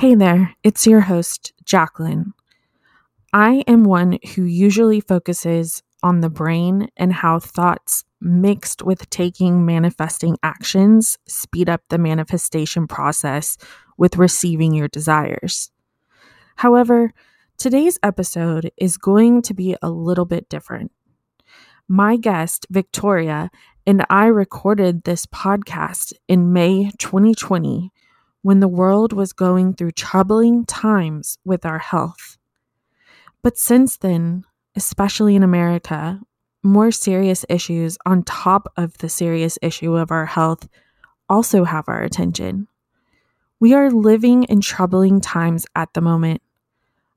Hey there, it's your host, Jacqueline. I am one who usually focuses on the brain and how thoughts mixed with taking manifesting actions speed up the manifestation process with receiving your desires. However, today's episode is going to be a little bit different. My guest, Victoria, and I recorded this podcast in May 2020 when the world was going through troubling times with our health. But since then, especially in America, more serious issues on top of the serious issue of our health also have our attention. We are living in troubling times at the moment.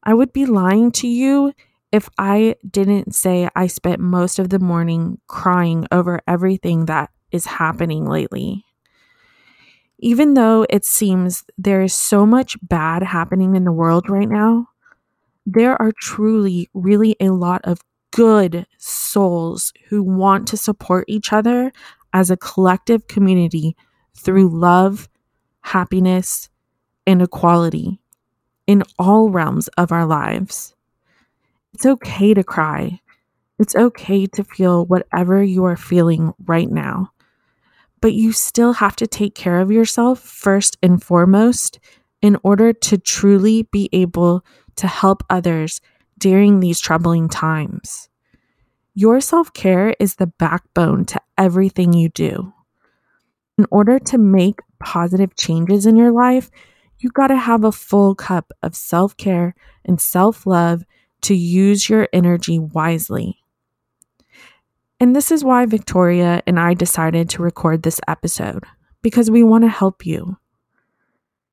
I would be lying to you if I didn't say I spent most of the morning crying over everything that is happening lately. Even though it seems there is so much bad happening in the world right now, there are truly, really a lot of good souls who want to support each other as a collective community through love, happiness, and equality in all realms of our lives. It's okay to cry. It's okay to feel whatever you are feeling right now but you still have to take care of yourself first and foremost in order to truly be able to help others during these troubling times. Your self care is the backbone to everything you do. In order to make positive changes in your life, you got to have a full cup of self care and self love to use your energy wisely. And this is why Victoria and I decided to record this episode, because we want to help you.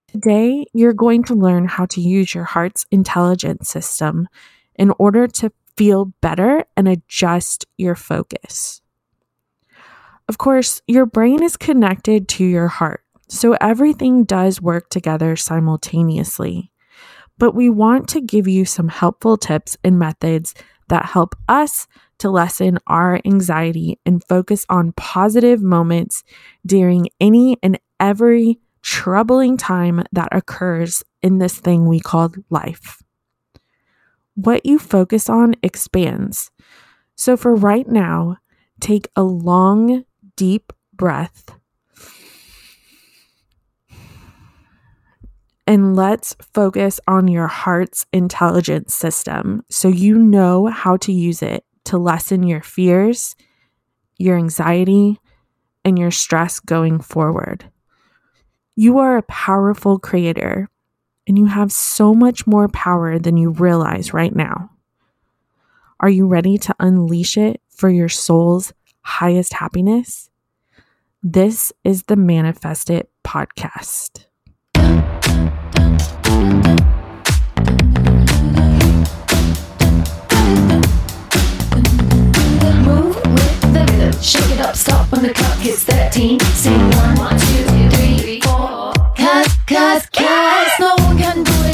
Today, you're going to learn how to use your heart's intelligence system in order to feel better and adjust your focus. Of course, your brain is connected to your heart, so everything does work together simultaneously. But we want to give you some helpful tips and methods that help us to lessen our anxiety and focus on positive moments during any and every troubling time that occurs in this thing we call life. What you focus on expands. So, for right now, take a long, deep breath. And let's focus on your heart's intelligence system so you know how to use it to lessen your fears, your anxiety, and your stress going forward. You are a powerful creator, and you have so much more power than you realize right now. Are you ready to unleash it for your soul's highest happiness? This is the Manifest It podcast.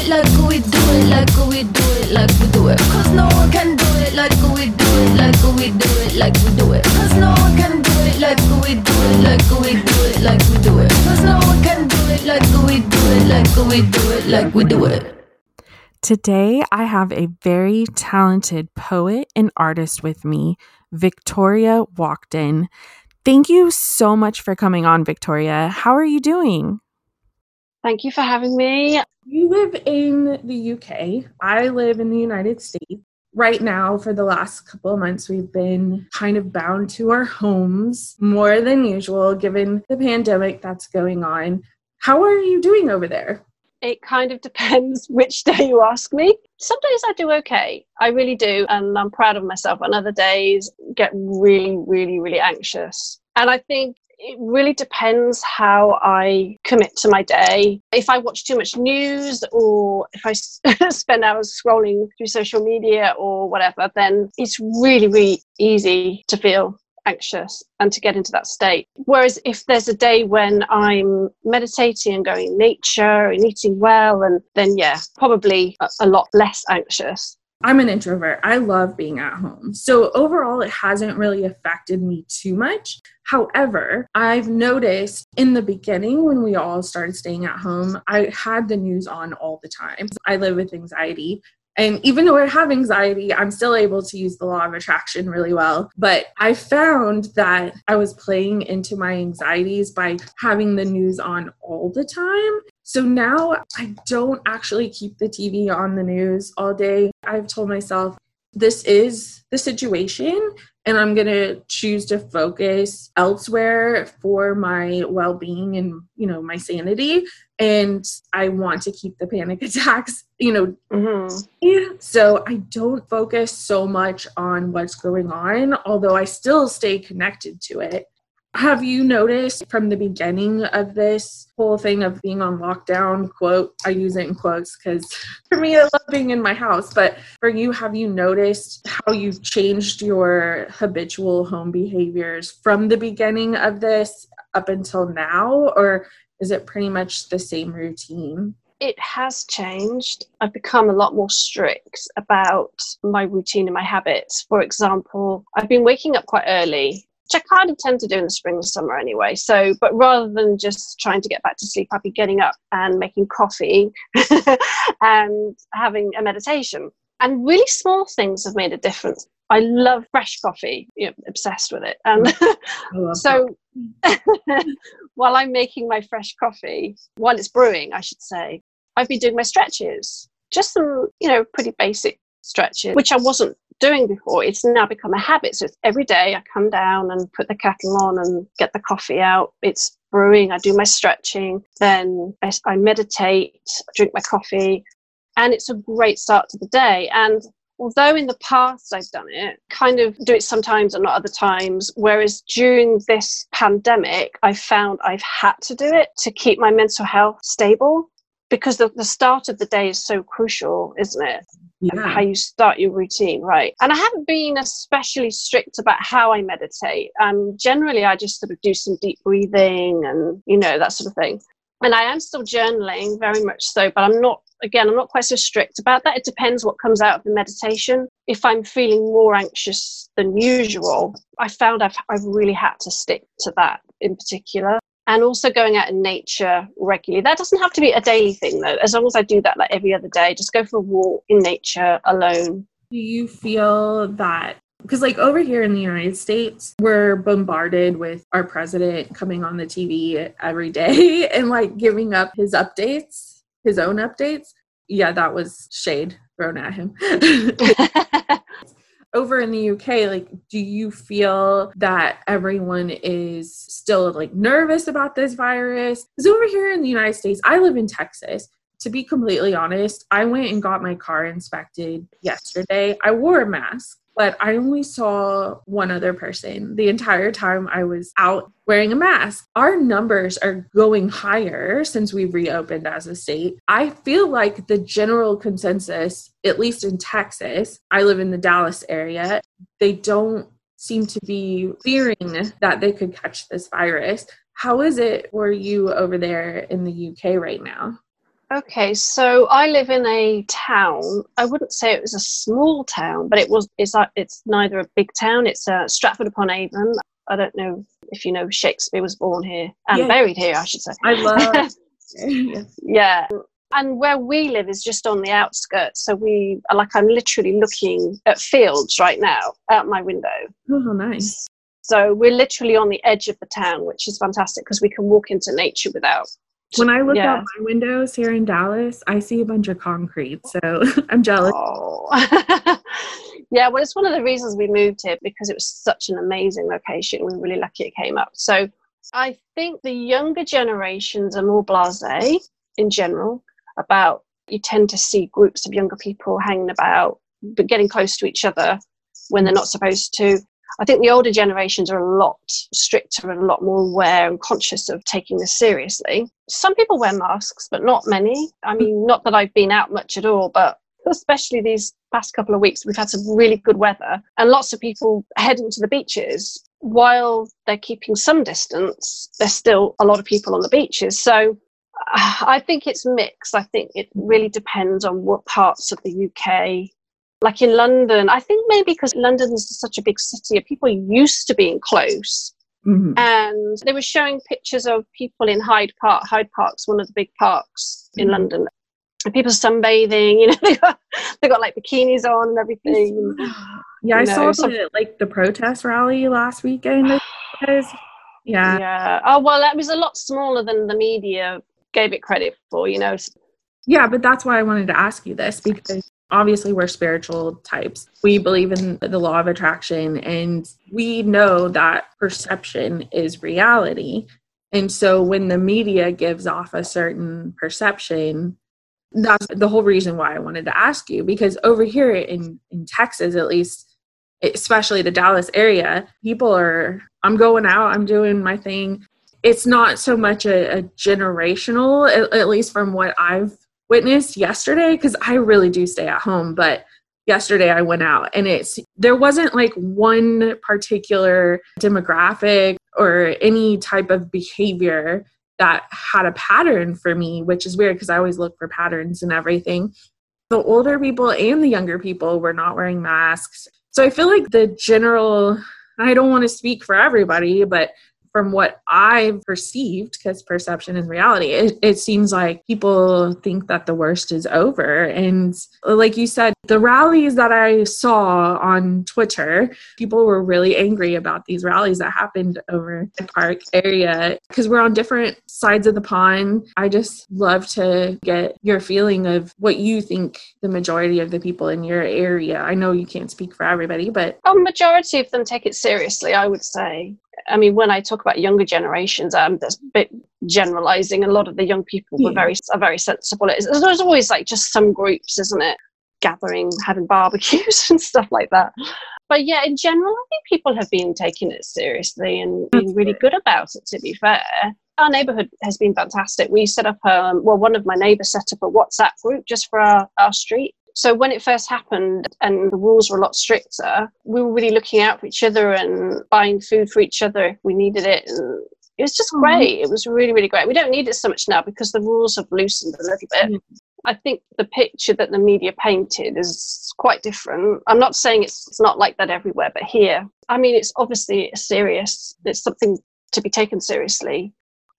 Like we do it, like we do it, like we do it. 'Cause no one can do it. Cause no one can do it like we do it, like we do it, like we do it. Today, I have a very talented poet and artist with me Victoria Walkden. Thank you so much for coming on, Victoria. How are you doing? Thank you for having me. You live in the UK. I live in the United States. Right now, for the last couple of months, we've been kind of bound to our homes more than usual given the pandemic that's going on. How are you doing over there? It kind of depends which day you ask me. Some days I do okay. I really do. And I'm proud of myself. And other days get really, really, really anxious. And I think it really depends how I commit to my day. If I watch too much news or if I spend hours scrolling through social media or whatever, then it's really, really easy to feel anxious and to get into that state. Whereas if there's a day when I'm meditating and going nature and eating well, and then yeah, probably a, a lot less anxious. I'm an introvert. I love being at home. So overall, it hasn't really affected me too much. However, I've noticed in the beginning when we all started staying at home, I had the news on all the time. I live with anxiety. And even though I have anxiety, I'm still able to use the law of attraction really well. But I found that I was playing into my anxieties by having the news on all the time. So now I don't actually keep the TV on the news all day. I've told myself, this is the situation and I'm going to choose to focus elsewhere for my well-being and, you know, my sanity and I want to keep the panic attacks, you know. Mm-hmm. So I don't focus so much on what's going on, although I still stay connected to it. Have you noticed from the beginning of this whole thing of being on lockdown, quote, I use it in quotes because for me, I love being in my house, but for you, have you noticed how you've changed your habitual home behaviors from the beginning of this up until now? Or is it pretty much the same routine? it has changed. I've become a lot more strict about my routine and my habits. For example, I've been waking up quite early which I kind of tend to do in the spring and summer anyway. So, but rather than just trying to get back to sleep, I'd be getting up and making coffee and having a meditation. And really small things have made a difference. I love fresh coffee, you know, obsessed with it. And so while I'm making my fresh coffee, while it's brewing, I should say, I've been doing my stretches. Just some, you know, pretty basic stretches, which I wasn't doing before. It's now become a habit. So it's every day I come down and put the kettle on and get the coffee out. It's brewing. I do my stretching. Then I, I meditate, drink my coffee. And it's a great start to the day. And although in the past I've done it, kind of do it sometimes and not other times. Whereas during this pandemic, I found I've had to do it to keep my mental health stable because the, the start of the day is so crucial, isn't it? yeah. how you start your routine, right? And I haven't been especially strict about how I meditate. Um, generally, I just sort of do some deep breathing and, you know, that sort of thing. And I am still journaling very much so, but I'm not, again, I'm not quite so strict about that. It depends what comes out of the meditation. If I'm feeling more anxious than usual, I found I've, I've really had to stick to that in particular and also going out in nature regularly. That doesn't have to be a daily thing though. As long as I do that like every other day, just go for a walk in nature alone. Do you feel that because like over here in the United States, we're bombarded with our president coming on the TV every day and like giving up his updates, his own updates. Yeah, that was shade thrown at him. over in the UK, like, do you feel that everyone is still like nervous about this virus? Because over here in the United States, I live in Texas. To be completely honest, I went and got my car inspected yesterday. I wore a mask but I only saw one other person the entire time I was out wearing a mask. Our numbers are going higher since we reopened as a state. I feel like the general consensus, at least in Texas, I live in the Dallas area, they don't seem to be fearing that they could catch this virus. How is it for you over there in the UK right now? Okay, so I live in a town. I wouldn't say it was a small town, but it was. It's it's neither a big town. It's uh, Stratford upon Avon. I don't know if you know Shakespeare was born here and buried here. I should say. I love. yeah, and where we live is just on the outskirts. So we like I'm literally looking at fields right now out my window. Oh, nice. So we're literally on the edge of the town, which is fantastic because we can walk into nature without when I look yeah. out my windows here in Dallas, I see a bunch of concrete. So I'm jealous. Oh. yeah, well, it's one of the reasons we moved here because it was such an amazing location. We were really lucky it came up. So I think the younger generations are more blase in general about you tend to see groups of younger people hanging about, but getting close to each other when they're not supposed to. I think the older generations are a lot stricter and a lot more aware and conscious of taking this seriously. Some people wear masks, but not many. I mean, not that I've been out much at all, but especially these past couple of weeks, we've had some really good weather and lots of people heading to the beaches. While they're keeping some distance, there's still a lot of people on the beaches. So I think it's mixed. I think it really depends on what parts of the UK Like in London, I think maybe because London is such a big city, people used to being close. Mm-hmm. And they were showing pictures of people in Hyde Park. Hyde Park's one of the big parks in mm-hmm. London. And people sunbathing, you know, they got, they got like bikinis on and everything. Yeah, I know, saw the, like the protest rally last weekend. yeah. Yeah. Oh well, that was a lot smaller than the media gave it credit for. You know. Yeah, but that's why I wanted to ask you this because obviously we're spiritual types. We believe in the law of attraction and we know that perception is reality. And so when the media gives off a certain perception, that's the whole reason why I wanted to ask you because over here in in Texas at least especially the Dallas area, people are I'm going out, I'm doing my thing. It's not so much a, a generational, at, at least from what I've witnessed yesterday because I really do stay at home, but yesterday I went out and it's there wasn't like one particular demographic or any type of behavior that had a pattern for me, which is weird because I always look for patterns and everything. The older people and the younger people were not wearing masks. So I feel like the general I don't want to speak for everybody, but from what I've perceived, because perception is reality, it, it, seems like people think that the worst is over. And uh, like you said, the rallies that I saw on Twitter, people were really angry about these rallies that happened over the park area because we're on different sides of the pond. I just love to get your feeling of what you think the majority of the people in your area. I know you can't speak for everybody, but a majority of them take it seriously, I would say. I mean, when I talk about younger generations, I'm a bit generalizing. A lot of the young people yeah. were very are very sensible. It's, there's always like just some groups, isn't it? Gathering, having barbecues and stuff like that. But yeah, in general, I think people have been taking it seriously and being really good about it. To be fair, our neighborhood has been fantastic. We set up, um, well, one of my neighbors set up a WhatsApp group just for our, our street so when it first happened and the rules were a lot stricter, we were really looking out for each other and buying food for each other if we needed it. And it was just mm-hmm. great. It was really, really great. We don't need it so much now because the rules have loosened a little bit. Mm-hmm. I think the picture that the media painted is quite different. I'm not saying it's, it's not like that everywhere, but here, I mean, it's obviously serious. It's something to be taken seriously.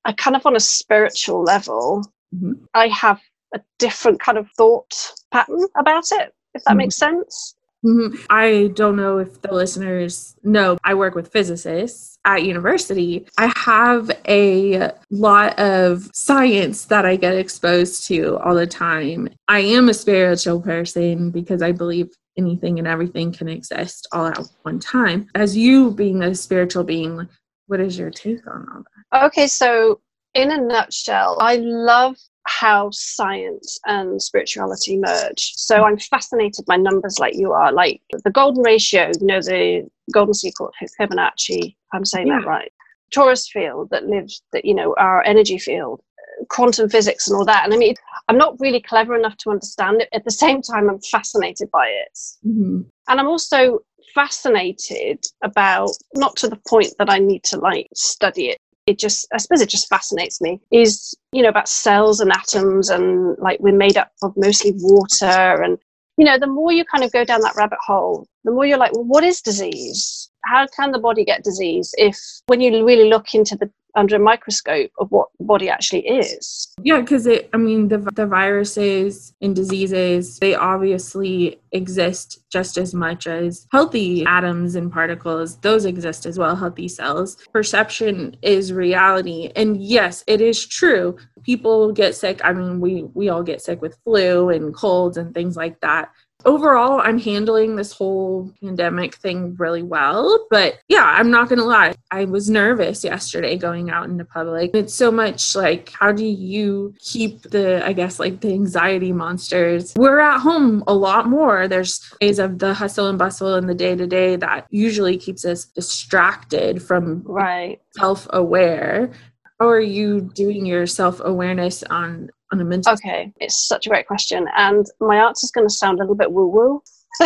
I kind of on a spiritual level, mm-hmm. I have a different kind of thought pattern about it, if that mm-hmm. makes sense. Mm-hmm. I don't know if the listeners know, I work with physicists at university. I have a lot of science that I get exposed to all the time. I am a spiritual person because I believe anything and everything can exist all at one time. As you being a spiritual being, what is your take on all that? Okay, so in a nutshell, I love how science and spirituality merge. So I'm fascinated by numbers like you are, like the golden ratio, you know, the golden sequence, Fibonacci, I'm saying yeah. that right. Torus field that lives, that, you know, our energy field, quantum physics and all that. And I mean, I'm not really clever enough to understand it. At the same time, I'm fascinated by it. Mm-hmm. And I'm also fascinated about, not to the point that I need to like study it it just i suppose it just fascinates me is you know about cells and atoms and like we're made up of mostly water and you know the more you kind of go down that rabbit hole the more you're like well what is disease how can the body get disease if when you really look into the under a microscope of what the body actually is. Yeah, because it, I mean, the, the viruses and diseases, they obviously exist just as much as healthy atoms and particles. Those exist as well, healthy cells. Perception is reality. And yes, it is true. People get sick. I mean, we, we all get sick with flu and colds and things like that overall i'm handling this whole pandemic thing really well but yeah i'm not gonna lie i was nervous yesterday going out into public. It's so much like how do you keep the i guess like the anxiety monsters? We're at home a lot more. There's days of the hustle and bustle and the day to day that usually keeps us distracted from right. self-aware. How are you doing your self-awareness on on a mental okay it's such a great question and my answer is going to sound a little bit woo woo a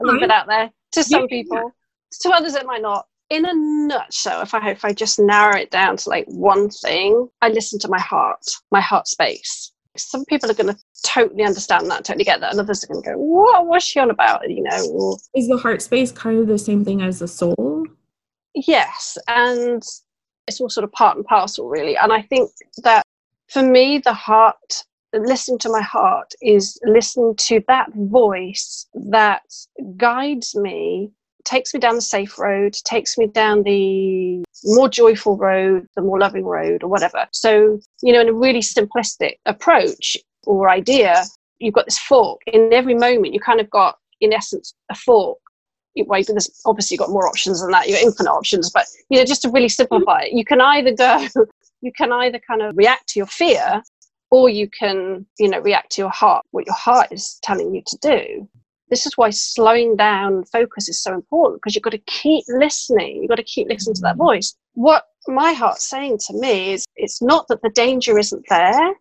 little bit mm-hmm. out there to some yeah. people to others it might not in a nutshell if i if i just narrow it down to like one thing i listen to my heart my heart space some people are going to totally understand that, totally get that, and others are going to go, "What? was she on about?" You know. Or, Is the heart space kind of the same thing as the soul? yes, and it's all sort of part and parcel, really. And I think that for me, the heart, listen to my heart, is listen to that voice that guides me, takes me down the safe road, takes me down the more joyful road, the more loving road, or whatever. So, you know, in a really simplistic approach or idea, you've got this fork. In every moment, you kind of got, in essence, a fork well, there's obviously got more options than that. You've infinite options, but you know, just to really simplify it, you can either go, you can either kind of react to your fear, or you can, you know, react to your heart, what your heart is telling you to do. This is why slowing down focus is so important because you've got to keep listening. You've got to keep listening to that voice. What my heart's saying to me is it's not that the danger isn't there,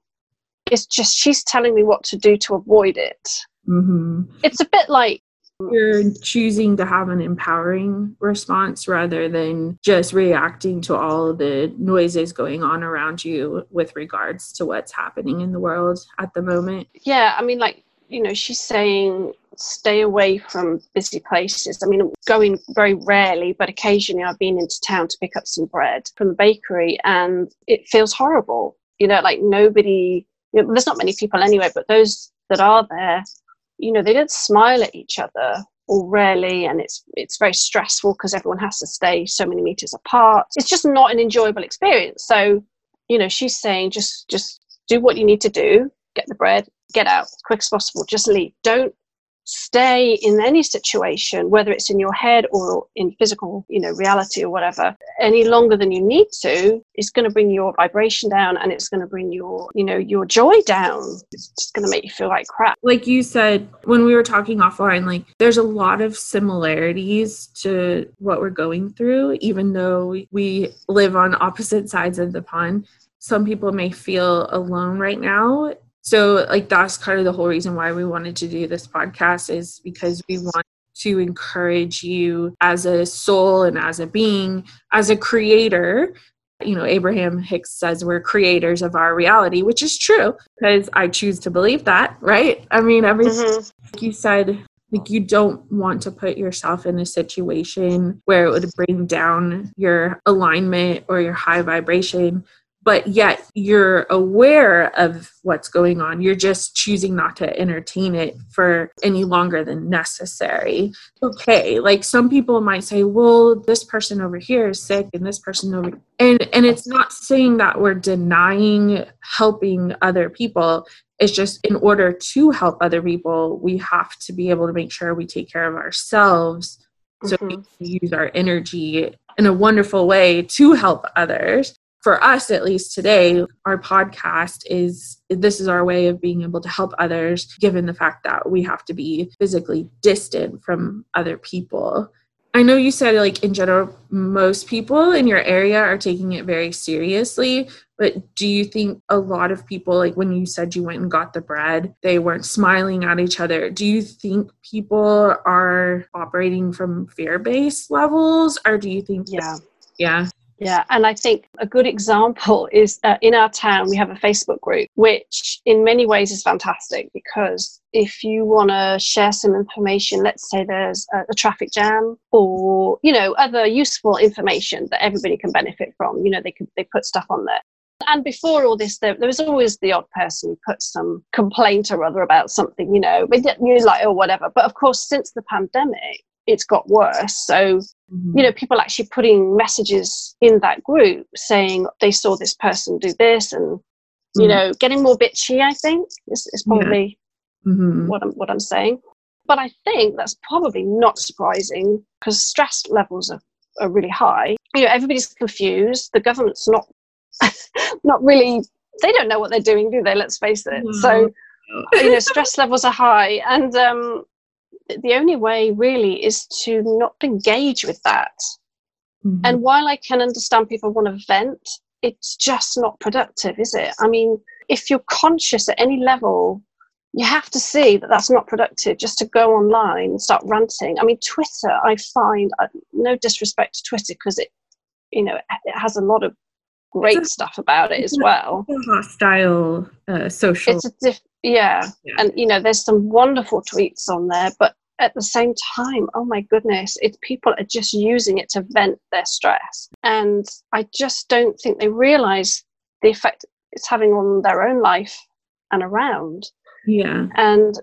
it's just she's telling me what to do to avoid it. Mm-hmm. It's a bit like you're choosing to have an empowering response rather than just reacting to all the noises going on around you with regards to what's happening in the world at the moment. Yeah, I mean, like, you know, she's saying stay away from busy places. I mean, going very rarely, but occasionally I've been into town to pick up some bread from the bakery and it feels horrible. You know, like nobody, you know, there's not many people anyway, but those that are there you know they don't smile at each other or rarely and it's it's very stressful because everyone has to stay so many meters apart. It's just not an enjoyable experience. So you know she's saying just just do what you need to do. Get the bread get out as quick as possible. Just leave. Don't stay in any situation whether it's in your head or in physical you know reality or whatever any longer than you need to is going to bring your vibration down and it's going to bring your you know your joy down. It's just going to make you feel like crap. Like you said when we were talking offline like there's a lot of similarities to what we're going through even though we live on opposite sides of the pond. Some people may feel alone right now so like that's kind of the whole reason why we wanted to do this podcast is because we want to encourage you as a soul and as a being as a creator. You know abraham hicks says we're creators of our reality which is true because i choose to believe that right? I mean everything mm-hmm. like you said like you don't want to put yourself in a situation where it would bring down your alignment or your high vibration but yet you're aware of what's going on. You're just choosing not to entertain it for any longer than necessary. Okay, like some people might say, well, this person over here is sick and this person over and and it's not saying that we're denying helping other people. It's just in order to help other people, we have to be able to make sure we take care of ourselves so mm-hmm. we can use our energy in a wonderful way to help others for us at least today our podcast is this is our way of being able to help others given the fact that we have to be physically distant from other people. I know you said like in general most people in your area are taking it very seriously but do you think a lot of people like when you said you went and got the bread they weren't smiling at each other? Do you think people are operating from fear-based levels or do you think yeah. Yeah yeah, and I think a good example is uh, in our town, we have a Facebook group, which in many ways is fantastic because if you want to share some information, let's say there's a, a, traffic jam or, you know, other useful information that everybody can benefit from, you know, they could, they put stuff on there. And before all this, there, there was always the odd person who put some complaint or other about something, you know, but you're like, oh, whatever. But of course, since the pandemic, it's got worse. So, mm-hmm. you know, people actually putting messages in that group saying they saw this person do this and, mm-hmm. you know, getting more bitchy, I think, is, is probably yeah. mm-hmm. what, I'm, what I'm saying. But I think that's probably not surprising because stress levels are, are really high. You know, everybody's confused. The government's not not really they don't know what they're doing, do they? Let's face it. So you know, stress levels are high, and um, the only way really is to not engage with that. Mm-hmm. And while I can understand people want to vent, it's just not productive, is it? I mean, if you're conscious at any level, you have to see that that's not productive just to go online and start ranting. I mean, Twitter, I find, uh, no disrespect to Twitter because it, you know, it has a lot of great stuff about it as well. hostile uh, social. It's a diff- yeah. yeah, and you know, there's some wonderful tweets on there, but at the same time, oh my goodness, it's people are just using it to vent their stress, and I just don't think they realize the effect it's having on their own life and around. Yeah. And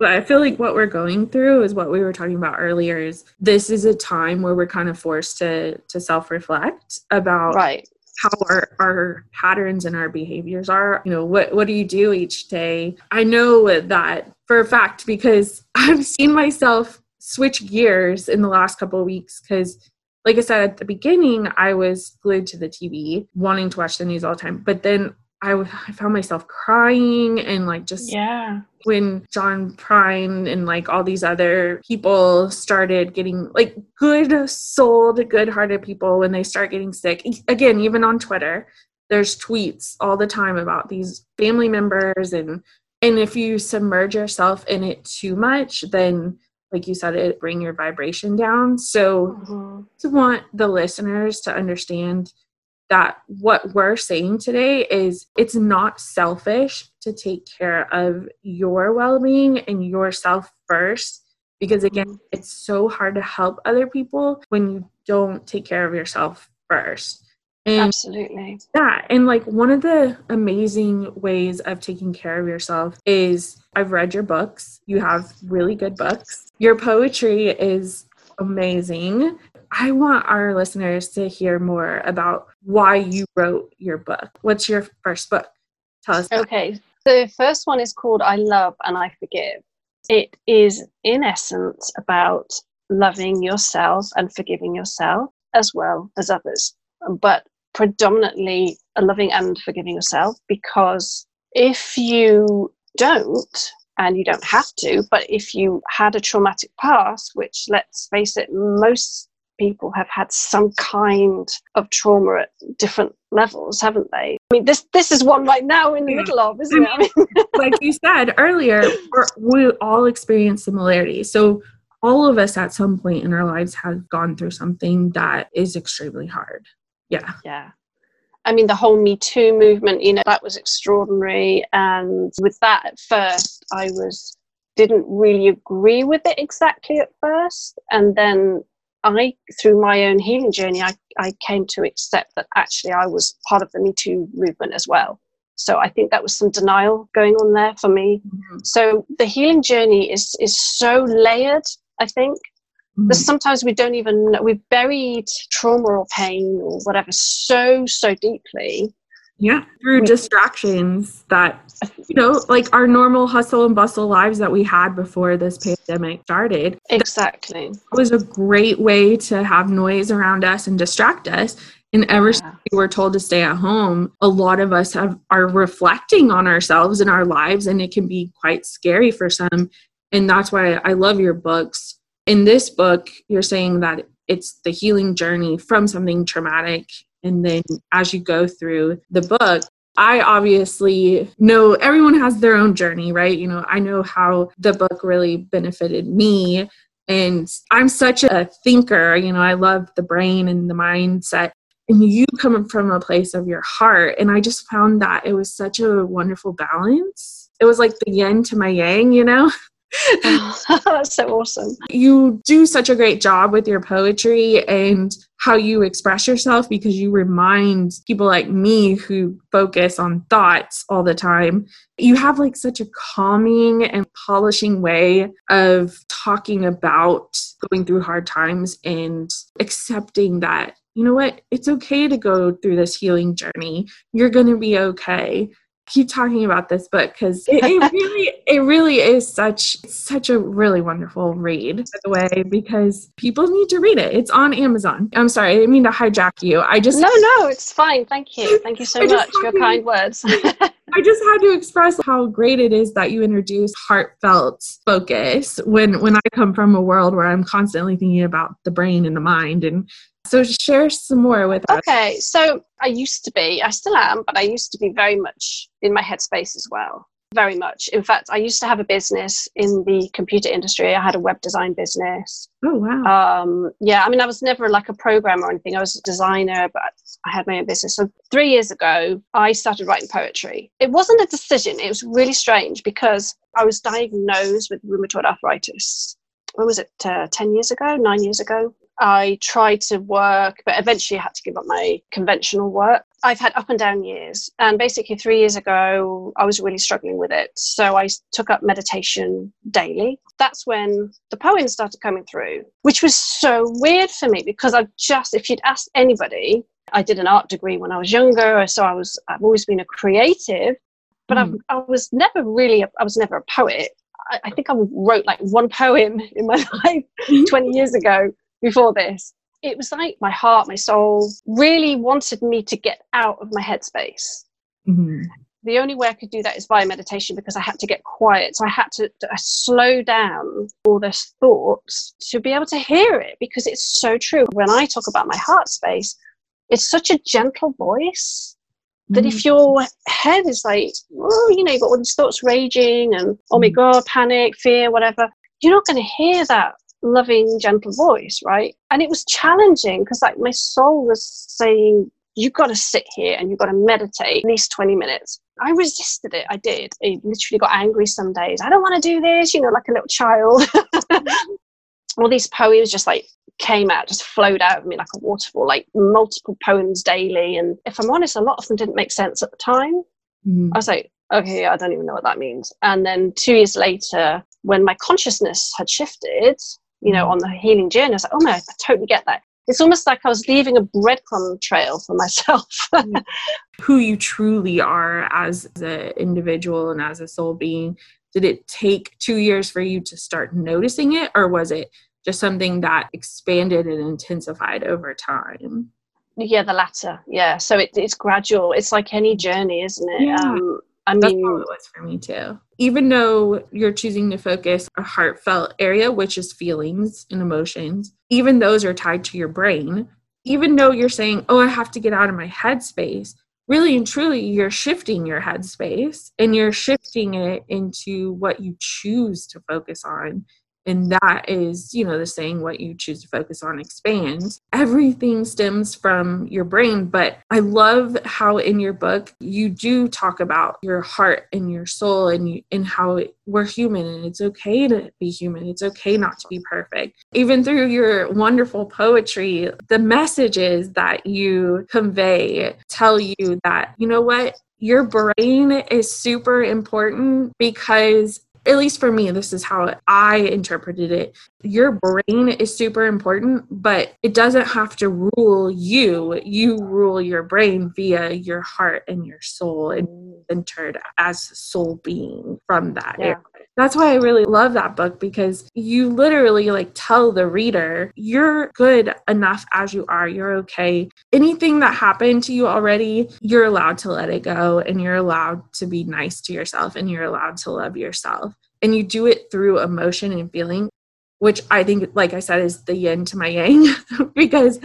but I feel like what we're going through is what we were talking about earlier is this is a time where we're kind of forced to to self-reflect about right how our, our patterns and our behaviors are. You know what what do you do each day? I know that for a fact because i've seen myself switch gears in the last couple of weeks because like i said at the beginning i was glued to the tv wanting to watch the news all the time. But then I, I found myself crying and like just yeah when John Prine and like all these other people started getting like good souled, good hearted people when they start getting sick. Again, even on Twitter, there's tweets all the time about these family members and and if you submerge yourself in it too much, then like you said, it bring your vibration down. So mm-hmm. to want the listeners to understand that what we're saying today is it's not selfish to take care of your well-being and yourself first. Because again mm-hmm. it's so hard to help other people when you don't take care of yourself first. And absolutely. yeah and like one of the amazing ways of taking care of yourself is i've read your books. You have really good books. Your poetry is amazing I want our listeners to hear more about why you wrote your book. What's your first book? Tell us. Okay. The first one is called I Love and I Forgive. It is, in essence, about loving yourself and forgiving yourself as well as others, but predominantly a loving and forgiving yourself because if you don't, and you don't have to, but if you had a traumatic past, which let's face it, most people have had some kind of trauma at different levels, haven't they? I mean, this this is one right now in the yeah. middle of, isn't I mean, it? I mean, like you said earlier, we all experience similarities. So all of us at some point in our lives have gone through something that is extremely hard. Yeah. Yeah. I mean, the whole Me Too movement, you know, that was extraordinary. And with that, at first, I was didn't really agree with it exactly at first. And then I, through my own healing journey, I, I came to accept that actually I was part of the Me Too movement as well. So I think that was some denial going on there for me. Mm-hmm. So the healing journey is is so layered. I think mm-hmm. that sometimes we don't even we've buried trauma or pain or whatever so so deeply yeah, through distractions that, you know, like our normal hustle and bustle lives that we had before this pandemic started. Exactly. It was a great way to have noise around us and distract us. And ever yeah. since we were told to stay at home, a lot of us have are reflecting on ourselves and our lives, and it can be quite scary for some. And that's why I love your books. In this book, you're saying that it's the healing journey from something traumatic and then as you go through the book, I obviously know everyone has their own journey, right? You know, I know how the book really benefited me. And I'm such a thinker, you know, I love the brain and the mindset. And you come from a place of your heart. And I just found that it was such a wonderful balance. It was like the yin to my yang, you know? That's so awesome. You do such a great job with your poetry and how you express yourself because you remind people like me who focus on thoughts all the time. You have like such a calming and polishing way of talking about going through hard times and accepting that you know what? It's okay to go through this healing journey. You're going to be okay keep talking about this book because it, it, really it really is such such a really wonderful read by the way because people need to read it. It's on amazon. I'm sorry i didn't mean to hijack you. I just no no it's fine. Thank you. Thank you so much for your to, kind words. I just had to express how great it is that you introduce heartfelt focus when when i come from a world where i'm constantly thinking about the brain and the mind and so share some more with us. Okay, so I used to be, I still am, but I used to be very much in my headspace as well. very much. In fact, I used to have a business in the computer industry. I had a web design business. Oh, wow. Um, yeah, I mean, I was never like a programmer or anything. I was a designer, but I had my own business. So three years ago, I started writing poetry. It wasn't a decision. It was really strange because I was diagnosed with rheumatoid arthritis. When was it? Uh, 10 years ago, nine years ago. I tried to work, but eventually I had to give up my conventional work. I've had up and down years. And basically, three years ago, I was really struggling with it. So I took up meditation daily. That's when the poems started coming through, which was so weird for me because I just, if you'd asked anybody, I did an art degree when I was younger. So I was, I've always been a creative, but mm. I was never really, a, I was never a poet. I, I think I wrote like one poem in my life mm-hmm. 20 years ago before this. It was like my heart, my soul really wanted me to get out of my headspace. Mm-hmm. The only way I could do that is via meditation because I had to get quiet. So I had to, to slow down all those thoughts to be able to hear it because it's so true. When I talk about my heart space, it's such a gentle voice that if mm. your head is like, oh, you know, you've got all these thoughts raging and, oh my mm. God, panic, fear, whatever, you're not going to hear that loving, gentle voice, right? And it was challenging because like my soul was saying, you've got to sit here and you've got to meditate at least 20 minutes. I resisted it. I did. I literally got angry some days. I don't want to do this, you know, like a little child. All these poems just like came out, just flowed out of me like a waterfall, like multiple poems daily. And if I'm honest, a lot of them didn't make sense at the time. Mm. I was like, okay, I don't even know what that means. And then two years later, when my consciousness had shifted, you know, on the healing journey. I was like, oh my, I totally get that. It's almost like I was leaving a breadcrumb trail for myself. Who you truly are as an individual and as a soul being. Did it take two years for you to start noticing it, or was it just something that expanded and intensified over time? Yeah, the latter. Yeah. So it, it's gradual. It's like any journey, isn't it? Yeah. Um, I That's mean, how it was for me too. Even though you're choosing to focus a heartfelt area, which is feelings and emotions, even those are tied to your brain. Even though you're saying, "Oh, I have to get out of my headspace," really and truly, you're shifting your headspace and you're shifting it into what you choose to focus on and that is you know the saying what you choose to focus on expands. Everything stems from your brain but i love how in your book you do talk about your heart and your soul and you, and how we're human and it's okay to be human. It's okay not to be perfect. Even through your wonderful poetry the messages that you convey tell you that you know what? Your brain is super important because at least for me, this is how I interpreted it. Your brain is super important, but it doesn't have to rule you. You rule your brain via your heart and your soul and centered as soul being from that yeah. area that's why I really love that book because you literally like tell the reader, you're good enough as you are. You're okay. Anything that happened to you already, you're allowed to let it go and you're allowed to be nice to yourself and you're allowed to love yourself. And you do it through emotion and feeling, which I think, like I said, is the yin to my yang because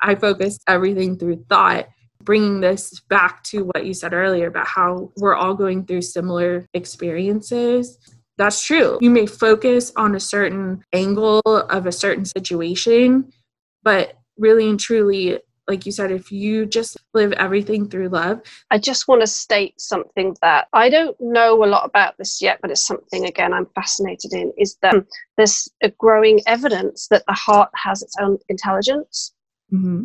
I focus everything through thought bringing this back to what you said earlier about how we're all going through similar experiences that's true. You may focus on a certain angle of a certain situation, but really and truly, like you said, if you just live everything through love. I just want to state something that I don't know a lot about this yet, but it's something, again, I'm fascinated in is that there's a growing evidence that the heart has its own intelligence. Mm-hmm.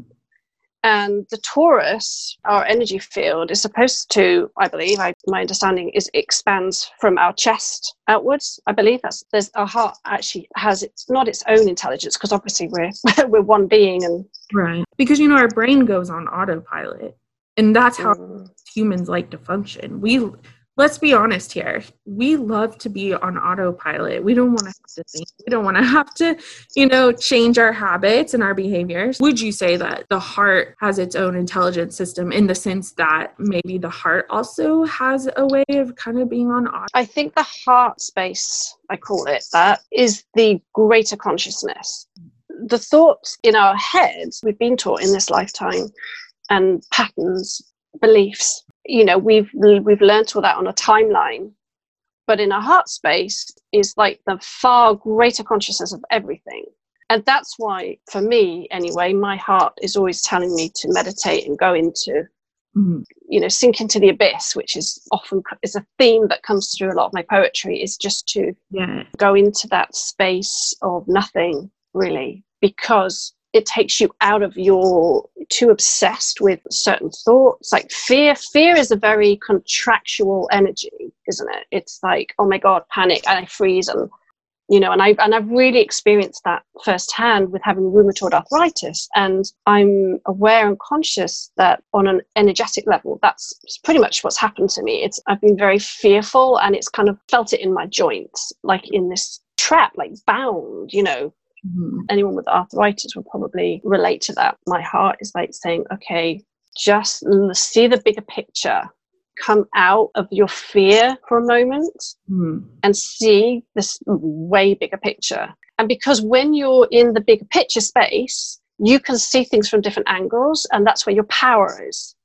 And the torus, our energy field, is supposed to, I believe, I, my understanding is expands from our chest outwards. I believe that's there's our heart actually has it's not its own intelligence because obviously we're we're one being and right because you know our brain goes on autopilot and that's how mm. humans like to function. We let's be honest here. We love to be on autopilot. We don't want to have to think. We don't want to have to, you know, change our habits and our behaviors. Would you say that the heart has its own intelligence system in the sense that maybe the heart also has a way of kind of being on auto? I think the heart space, I call it that, is the greater consciousness. The thoughts in our heads, we've been taught in this lifetime, and patterns, beliefs you know we've we've learned all that on a timeline but in our heart space is like the far greater consciousness of everything and that's why for me anyway my heart is always telling me to meditate and go into mm-hmm. you know sink into the abyss which is often is a theme that comes through a lot of my poetry is just to yeah. go into that space of nothing really because it takes you out of your too obsessed with certain thoughts. Like fear fear is a very contractual energy isn't it? It's like oh my god panic and i freeze and you know and i and i've really experienced that firsthand with having rheumatoid arthritis. And i'm aware and conscious that on an energetic level that's pretty much what's happened to me. It's i've been very fearful and it's kind of felt it in my joints like in this trap like bound you know mm-hmm. anyone with arthritis will probably relate to that my heart is like saying okay just see the bigger picture come out of your fear for a moment mm. and see this way bigger picture. And because when you're in the bigger picture space, you can see things from different angles, and that's where your power is.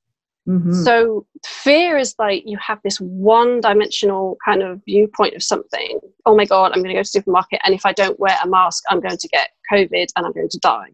Mm-hmm. So, fear is like you have this one dimensional kind of viewpoint of something. Oh my God, I'm going to go to the supermarket, and if I don't wear a mask, I'm going to get COVID and I'm going to die.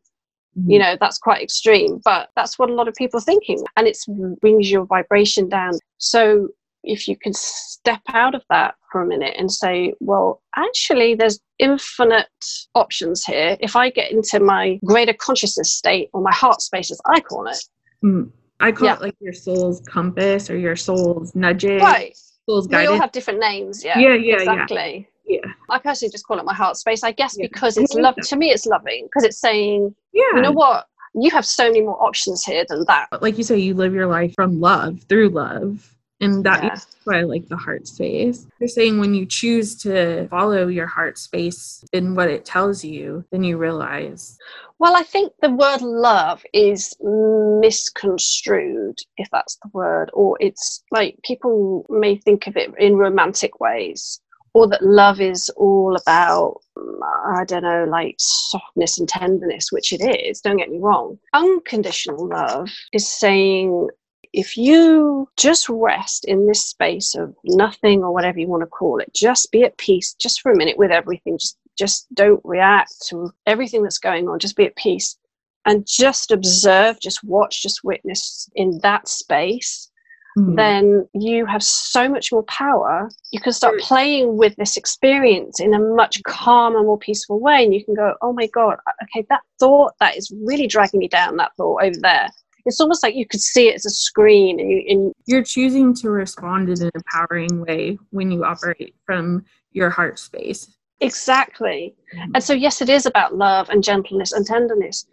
Mm-hmm. You know, that's quite extreme, but that's what a lot of people are thinking. And it brings your vibration down. So if you can step out of that for a minute and say, well, actually, there's infinite options here. If I get into my greater consciousness state or my heart space, as I call it. Mm. I call yeah. it like your soul's compass or your soul's nudging. Right. Soul's guidance. We all have different names. Yeah. Yeah, yeah, exactly. Yeah. I personally just call it my heart space. I guess yeah. because it's love to me, it's loving because it's saying, yeah. you know what, you have so many more options here than that. Like you say, you live your life from love through love. And that's yeah. why I like the heart space. You're saying when you choose to follow your heart space in what it tells you, then you realize. Well, I think the word love is misconstrued, if that's the word, or it's like people may think of it in romantic ways or that love is all about I don't know, like softness and tenderness, which it is, don't get me wrong. Unconditional love is saying, if you just rest in this space of nothing or whatever you want to call it, just be at peace just for a minute with everything, just just don't react to everything that's going on, just be at peace and just observe, just watch, just witness in that space mm. then you have so much more power. You can start playing with this experience in a much calmer, more peaceful way. And you can go, oh my God, okay, that thought that is really dragging me down, that thought over there. It's almost like you could see it as a screen. And, you, and you're choosing to respond in an empowering way when you operate from your heart space. Exactly. Mm. And so, yes, it is about love and gentleness and tenderness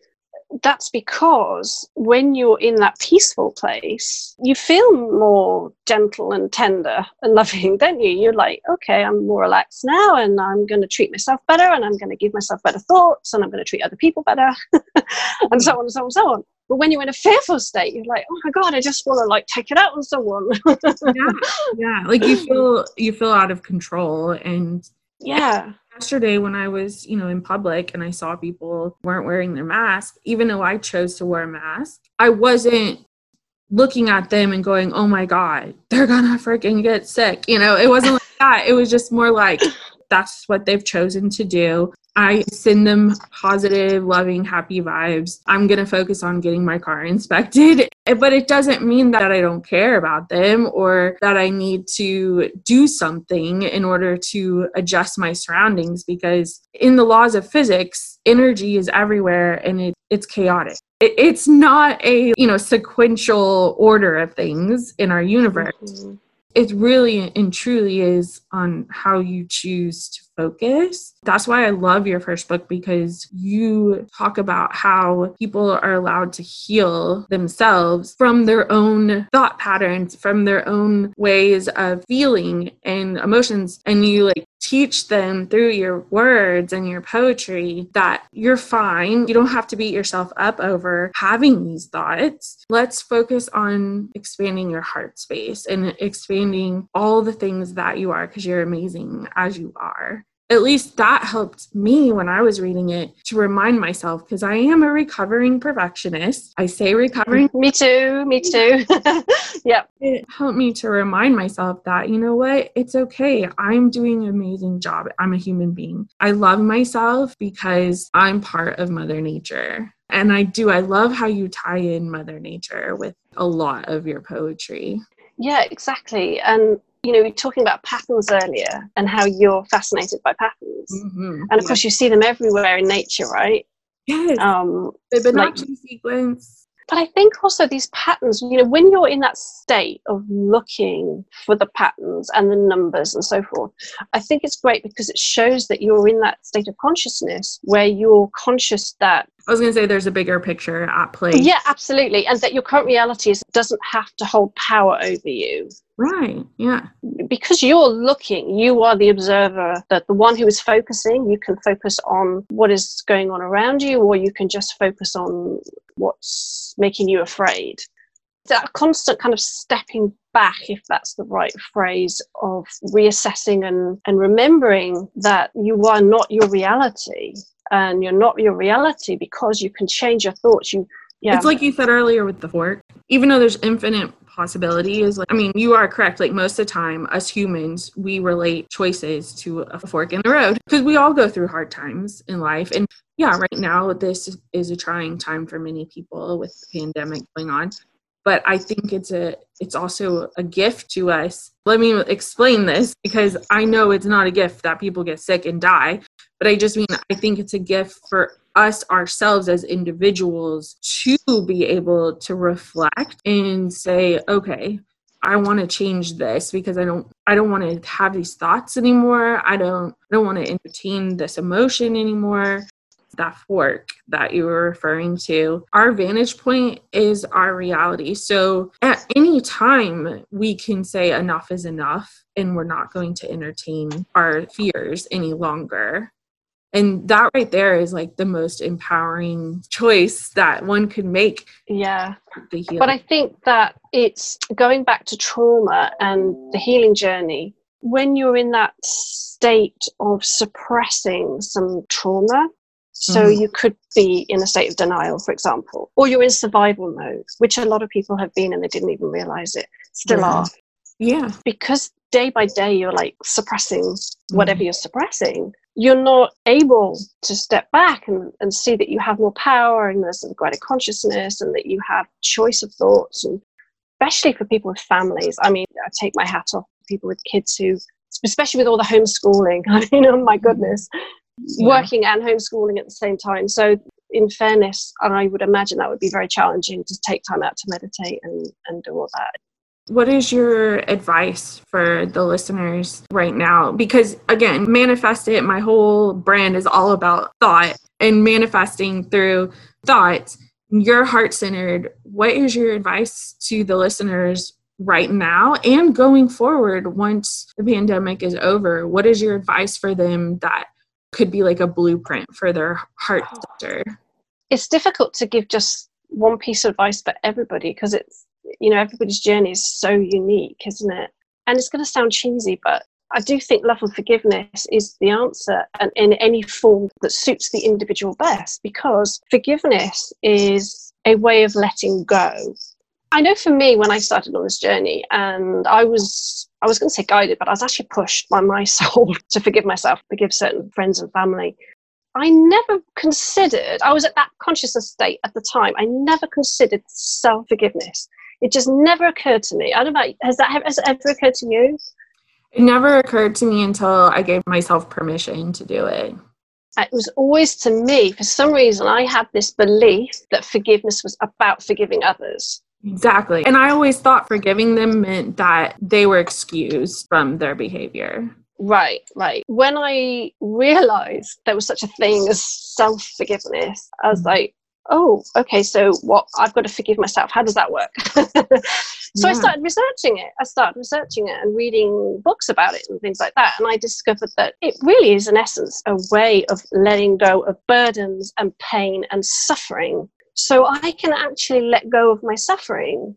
that's because when you're in that peaceful place, you feel more gentle and tender and loving, don't you? You're like, okay, I'm more relaxed now and I'm going to treat myself better and I'm going to give myself better thoughts and I'm going to treat other people better and so on and so on and so on. But when you're in a fearful state, you're like, oh my God, I just want to like take it out on someone. yeah. Yeah. Like you feel, you feel out of control and yeah yesterday when I was, you know, in public and I saw people weren't wearing their mask, even though I chose to wear a mask, I wasn't looking at them and going, "Oh my god, they're to freaking get sick." You know, it wasn't like that. It was just more like that's what they've chosen to do. I send them positive, loving, happy vibes. I'm going to focus on getting my car inspected. But it doesn't mean that I don't care about them or that I need to do something in order to adjust my surroundings because, in the laws of physics, energy is everywhere and it, it's chaotic. It, it's not a you know sequential order of things in our universe. Mm-hmm it really and truly is on how you choose to focus. That's why I love your first book because you talk about how people are allowed to heal themselves from their own thought patterns, from their own ways of feeling and emotions. And you like teach them through your words and your poetry that you're fine. You don't have to beat yourself up over having these thoughts. Let's focus on expanding your heart space and expanding all the things that you are because you're amazing as you are. At least that helped me when I was reading it to remind myself because I am a recovering perfectionist. I say recovering. Me too. Me too. yep. It helped me to remind myself that, you know what, it's okay. I'm doing an amazing job. I'm a human being. I love myself because I'm part of Mother Nature. And I do. I love how you tie in Mother Nature with a lot of your poetry. Yeah, exactly. And you know, we were talking about patterns earlier and how you're fascinated by patterns. Mm-hmm. And of yeah. course, you see them everywhere in nature, right? Yes. Um, the Fibonacci like, sequence. But I think also these patterns, you know, when you're in that state of looking for the patterns and the numbers and so forth, I think it's great because it shows that you're in that state of consciousness where you're conscious that I was going to say there's a bigger picture at play. Yeah, absolutely. And that your current reality is, doesn't have to hold power over you. Right. Yeah. Because you're looking, you are the observer, that the one who is focusing, you can focus on what is going on around you, or you can just focus on what's making you afraid. That constant kind of stepping back, if that's the right phrase, of reassessing and, and remembering that you are not your reality and you're not your reality because you can change your thoughts. You yeah. It's like you said earlier with the fork. Even though there's infinite possibilities, like I mean, you are correct. Like most of the time, us humans, we relate choices to a fork in the road because we all go through hard times in life. And yeah, right now this is a trying time for many people with the pandemic going on but i think it's a it's also a gift to us let me explain this because i know it's not a gift that people get sick and die but i just mean i think it's a gift for us ourselves as individuals to be able to reflect and say okay I want to change this because I don't I don't want to have these thoughts anymore. I don't I don't want to entertain this emotion anymore that fork that you were referring to, our vantage point is our reality. So at any time, we can say enough is enough and we're not going to entertain our fears any longer. And that right there is like the most empowering choice that one could make. Yeah. But I think that it's going back to trauma and the healing journey. When you're in that state of suppressing some trauma, so mm. you could be in a state of denial, for example, or you're in survival mode, which a lot of people have been and they didn't even realize it, still yeah. are. Yeah. Because day by day you're like suppressing whatever mm. you're suppressing, you're not able to step back and, and see that you have more power and there's a greater consciousness and that you have choice of thoughts and especially for people with families. I mean, I take my hat off people with kids who especially with all the homeschooling. I mean, oh my goodness, yeah. working and homeschooling at the same time. So, in fairness, I would imagine that would be very challenging to take time out to meditate and, and do all that. What is your advice for the listeners right now? Because again, manifest it, my whole brand is all about thought and manifesting through thoughts. You're heart centered. What is your advice to the listeners right now and going forward once the pandemic is over? What is your advice for them that could be like a blueprint for their heart oh. center. It's difficult to give just one piece of advice for everybody because it's, you know, everybody's journey is so unique, isn't it? And it's going to sound cheesy, but I do think love and forgiveness is the answer and in any form that suits the individual best because forgiveness is a way of letting go I know for me, when I started on this journey, and I was, I was going to say guided, but I was actually pushed by my soul to forgive myself, forgive certain friends and family. I never considered, I was at that consciousness state at the time, I never considered self forgiveness. It just never occurred to me. I don't know, has that has it ever occurred to you? It never occurred to me until I gave myself permission to do it. It was always to me, for some reason, I had this belief that forgiveness was about forgiving others. Exactly. And I always thought forgiving them meant that they were excused from their behavior. Right, right. When I realized there was such a thing as self forgiveness, I was mm-hmm. like, oh, okay, so what? I've got to forgive myself. How does that work? so yeah. I started researching it. I started researching it and reading books about it and things like that. And I discovered that it really is, in essence, a way of letting go of burdens and pain and suffering so I can actually let go of my suffering.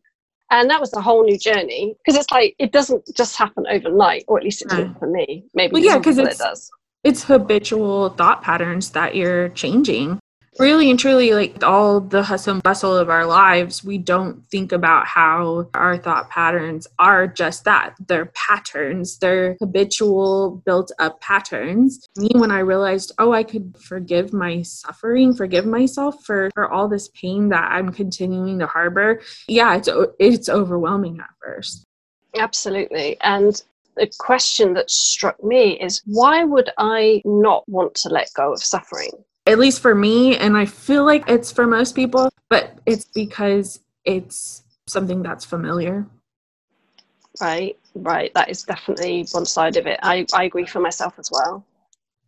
And that was a whole new journey because it's like it doesn't just happen overnight, or at least it didn't for me. Maybe well, yeah, because it does. it's habitual thought patterns that you're changing really and truly like all the hustle and bustle of our lives we don't think about how our thought patterns are just that. They're patterns. They're habitual built up patterns. Me when i realized oh i could forgive my suffering forgive myself for for all this pain that i'm continuing to harbor yeah it's it's overwhelming at first. Absolutely. And the question that struck me is why would I not want to let go of suffering? At least for me, and I feel like it's for most people, but it's because it's something that's familiar. Right, right. That is definitely one side of it. I, I agree for myself as well.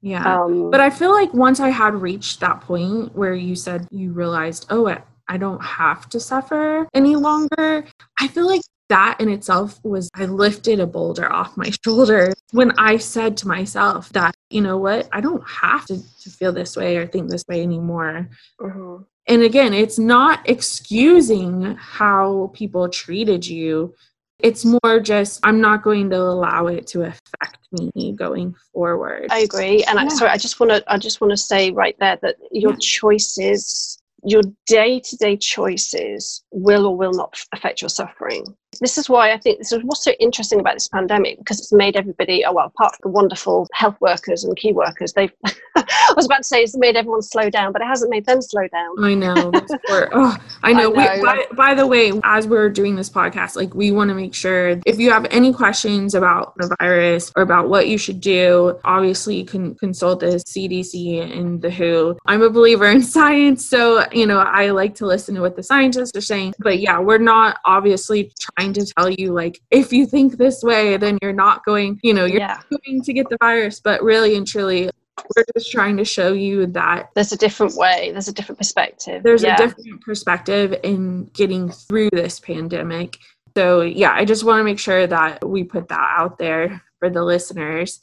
Yeah. Um, but I feel like once I had reached that point where you said you realized, oh, I, I don't have to suffer any longer, I feel like that in itself was I lifted a boulder off my shoulder when I said to myself that, you know what, I don't have to, to feel this way or think this way anymore. Mm-hmm. And again, it's not excusing how people treated you. It's more just, I'm not going to allow it to affect me going forward. I agree. And yeah. I, sorry, I just want to, I just want to say right there that your yeah. choices your day to day choices will or will not affect your suffering. This is why I think this is what's so interesting about this pandemic because it's made everybody, oh, well, apart from the wonderful health workers and key workers, they've, I was about to say it's made everyone slow down, but it hasn't made them slow down. I know. oh, I know. I know. We, by, by the way, as we're doing this podcast, like we want to make sure if you have any questions about the virus or about what you should do, obviously you can consult the CDC and the WHO. I'm a believer in science, so you know, I like to listen to what the scientists are saying. But yeah, we're not obviously trying to tell you, like, if you think this way, then you're not going, you know, you're yeah. going to get the virus. But really and truly, we're just trying to show you that there's a different way, there's a different perspective. There's yeah. a different perspective in getting through this pandemic. So, yeah, I just want to make sure that we put that out there for the listeners.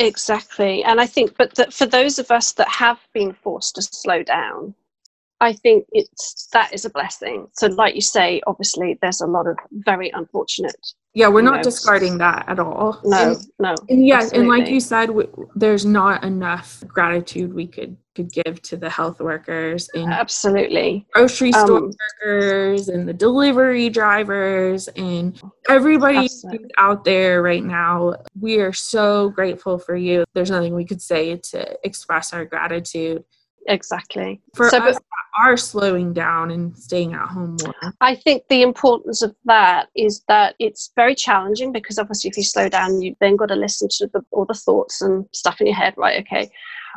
Exactly. And I think, but that for those of us that have been forced to slow down, I think it's that is a blessing. So, like you say, obviously, there's a lot of very unfortunate. Yeah, we're not know, discarding that at all. No, and, no. And yes, and like you said, there's not enough gratitude we could could give to the health workers and absolutely grocery store um, workers and the delivery drivers and everybody absolutely. out there right now. We are so grateful for you. There's nothing we could say to express our gratitude exactly. For so, us but, are slowing down and staying at home more. I think the importance of that is that it's very challenging because obviously if you slow down you've then got to listen to the, all the thoughts and stuff in your head right okay.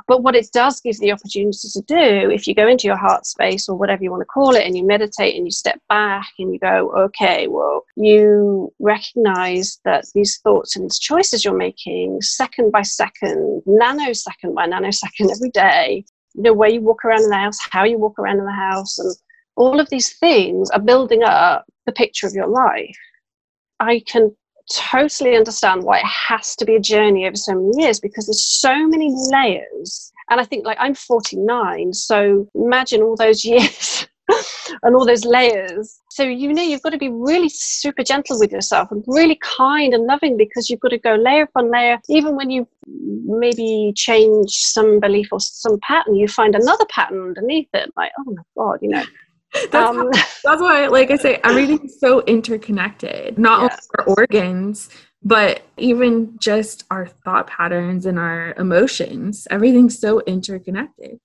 But what it does give the opportunity to do if you go into your heart space or whatever you want to call it and you meditate and you step back and you go okay well you recognize that these thoughts and these choices you're making second by second nanosecond by nanosecond every day you know, where you walk around in the house, how you walk around in the house, and all of these things are building up the picture of your life. I can totally understand why it has to be a journey over so many years because there's so many layers. And I think, like, I'm 49, so imagine all those years and all those layers. So, you know, you've got to be really super gentle with yourself and really kind and loving because you've got to go layer upon layer. Even when you maybe change some belief or some pattern, you find another pattern underneath it. Like, oh my God, you know. That's, um, that's why, like I say, everything's so interconnected. Not yeah. only our organs, but even just our thought patterns and our emotions. Everything's so interconnected.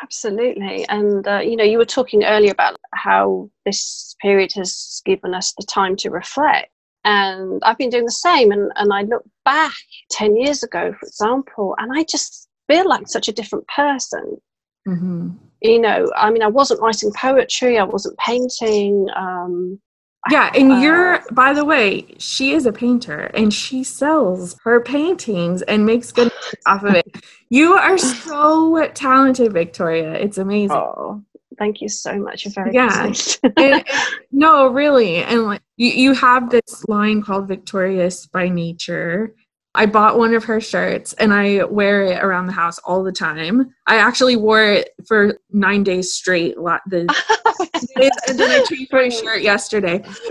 Absolutely. And, uh, you know, you were talking earlier about how this period has given us the time to reflect. And I've been doing the same. And, and I look back 10 years ago, for example, and I just feel like such a different person. Mm-hmm. You know, I mean, I wasn't writing poetry, I wasn't painting. Um, yeah, and uh, you're, by the way, she is a painter and she sells her paintings and makes good off of it. You are so talented, Victoria. It's amazing. Oh, thank you so much. You're very yeah. and, no, really. And like you, you have this line called victorious by nature. I bought one of her shirts and I wear it around the house all the time. I actually wore it for nine days straight. The, and then I changed my shirt yesterday.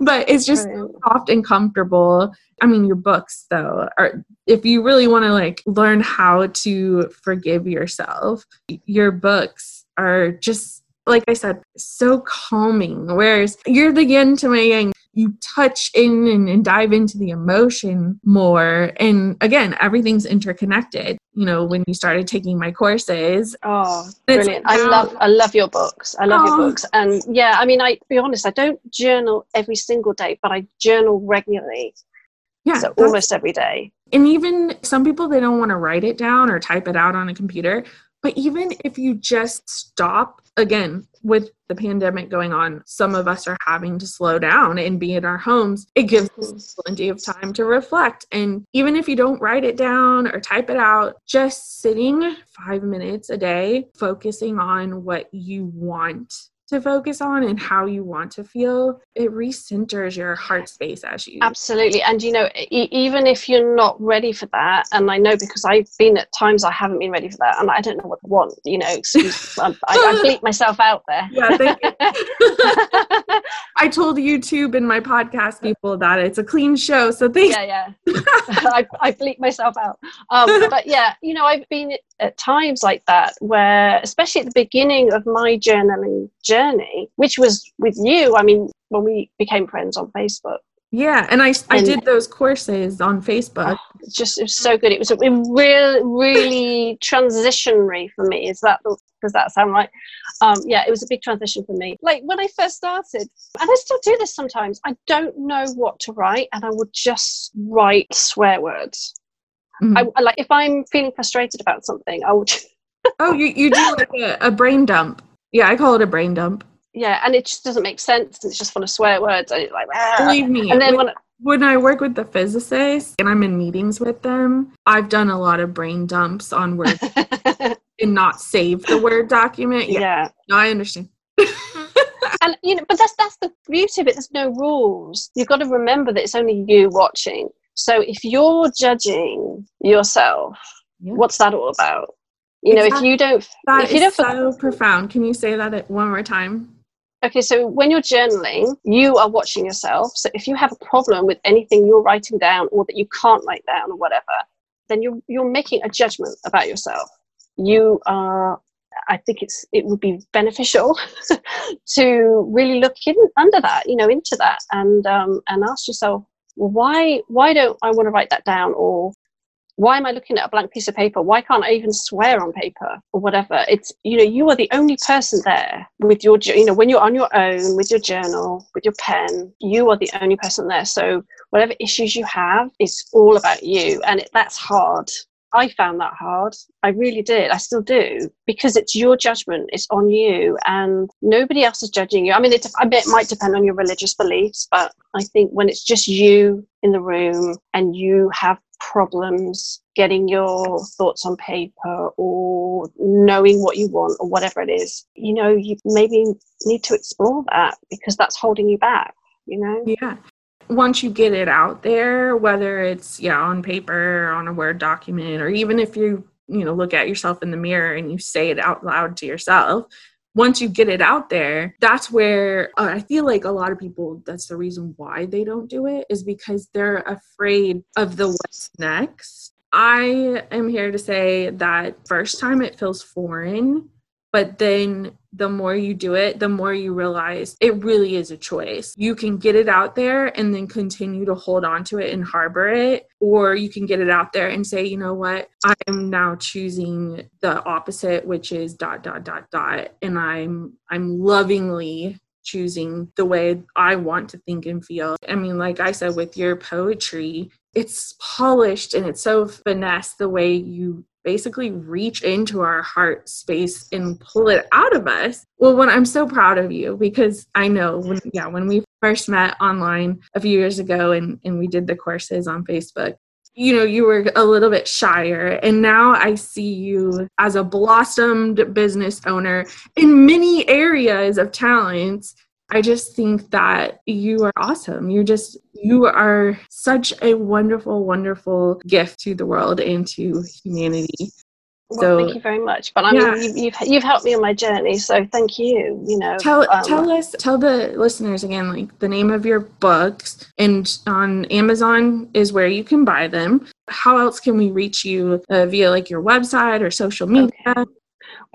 but it's just soft and comfortable. I mean, your books, though, are if you really want to like learn how to forgive yourself, your books are just like I said, so calming. Whereas you're the yin to my yang, you touch in and, and, dive into the emotion more. And again, everything's interconnected. You know, when you started taking my courses. Oh, brilliant! I love, I love your books. I love oh. your books. And yeah, I mean, I be honest, I don't journal every single day, but I journal regularly. Yeah, so almost every day. And even some people they don't want to write it down or type it out on a computer. But even if you just stop, again, with the pandemic going on, some of us are having to slow down and be in our homes. It gives us plenty of time to reflect. And even if you don't write it down or type it out, just sitting five minutes a day, focusing on what you want to focus on and how you want to feel, it recenters your heart space as you. Absolutely. And, you know, e- even if you're not ready for that, and I know because I've been at times I haven't been ready for that, and I don't know what I want, you know, excuse, I, I bleep myself out there. Yeah, thank you. I told YouTube and my podcast people that it's a clean show. So thank Yeah, yeah. I, I bleep myself out. Um, but yeah, you know, I've been at times like that where, especially at the beginning of my journaling journey, which was with you. I mean, when we became friends on Facebook. Yeah, and I I did those courses on Facebook. Oh, just it was so good. It was a real really transitionary for me. Is that does that sound right? Um, yeah, it was a big transition for me. Like when I first started, and I still do this sometimes. I don't know what to write, and I would just write swear words. Mm-hmm. I, like if I'm feeling frustrated about something, I would. oh, you you do like a, a brain dump. Yeah, I call it a brain dump. Yeah, and it just doesn't make sense. It's just full of swear words. And it's like, ah. believe me. And then when, when when I work with the physicists and I'm in meetings with them, I've done a lot of brain dumps on words and not save the word document. Yeah, yeah. no, I understand. and you know, but that's that's the beauty of it. There's no rules. You've got to remember that it's only you watching. So if you're judging yourself, yeah. what's that all about? You know, exactly. if you don't, that if you don't, so profound. Can you say that one more time? Okay, so when you're journaling, you are watching yourself. So if you have a problem with anything you're writing down or that you can't write down or whatever, then you're you're making a judgment about yourself. You are I think it's it would be beneficial to really look in, under that, you know, into that, and um, and ask yourself, well, why why don't I want to write that down, or why am I looking at a blank piece of paper? Why can't I even swear on paper or whatever? It's, you know, you are the only person there with your, you know, when you're on your own with your journal, with your pen, you are the only person there. So whatever issues you have, it's all about you. And it, that's hard. I found that hard. I really did. I still do because it's your judgment. It's on you, and nobody else is judging you. I mean, it, I bet it might depend on your religious beliefs, but I think when it's just you in the room and you have problems getting your thoughts on paper or knowing what you want or whatever it is, you know, you maybe need to explore that because that's holding you back, you know? Yeah. Once you get it out there, whether it's yeah on paper, on a Word document, or even if you you know look at yourself in the mirror and you say it out loud to yourself, once you get it out there, that's where uh, I feel like a lot of people, that's the reason why they don't do it, is because they're afraid of the what's next. I am here to say that first time it feels foreign but then the more you do it, the more you realize it really is a choice. You can get it out there and then continue to hold on to it and harbor it, or you can get it out there and say, you know what, I'm now choosing the opposite, which is dot dot dot dot, and I'm I'm lovingly choosing the way I want to think and feel. I mean, like I said, with your poetry, it's polished and it's so finesse the way you basically reach into our heart space and pull it out of us. Well, when I'm so proud of you because I know when mm-hmm. yeah, when we first met online a few years ago and, and we did the courses on Facebook, you know, you were a little bit shyer. And now I see you as a blossomed business owner in many areas of talents I just think that you are awesome. You're just, you are such a wonderful, wonderful gift to the world and to humanity. Well, so, thank you very much. But I mean, yeah. you've, you've, you've helped me on my journey, so thank you. You know, tell um, tell us, tell the listeners again, like the name of your books, and on Amazon is where you can buy them. How else can we reach you uh, via like your website or social media? Okay.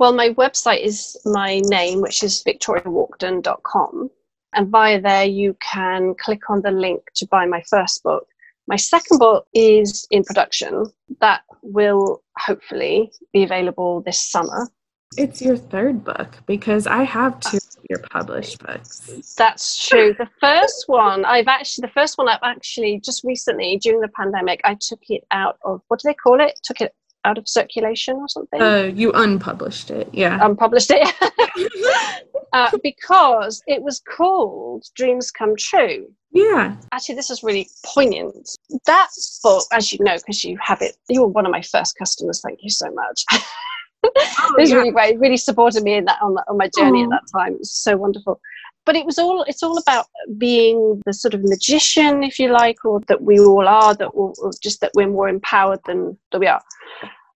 Well, my website is my name, which is victoriawalkden.com. And via there, you can click on the link to buy my first book. My second book is in production. That will hopefully be available this summer. It's your third book because I have two uh, of your published books. That's true. The first one, I've actually, the first one I've actually just recently during the pandemic, I took it out of, what do they call it? Took it out of circulation or something. Uh, you unpublished it, yeah. Unpublished it. uh, because it was called Dreams Come True. Yeah. Actually, this is really poignant. That book, as you know, because you have it, you were one of my first customers. Thank you so much. oh, it was yeah. really great. really supported me in that on, on my journey Aww. at that time. It was so wonderful. But it was all it's all about being the sort of magician, if you like, or that we all are, that or just that we're more empowered than that we are.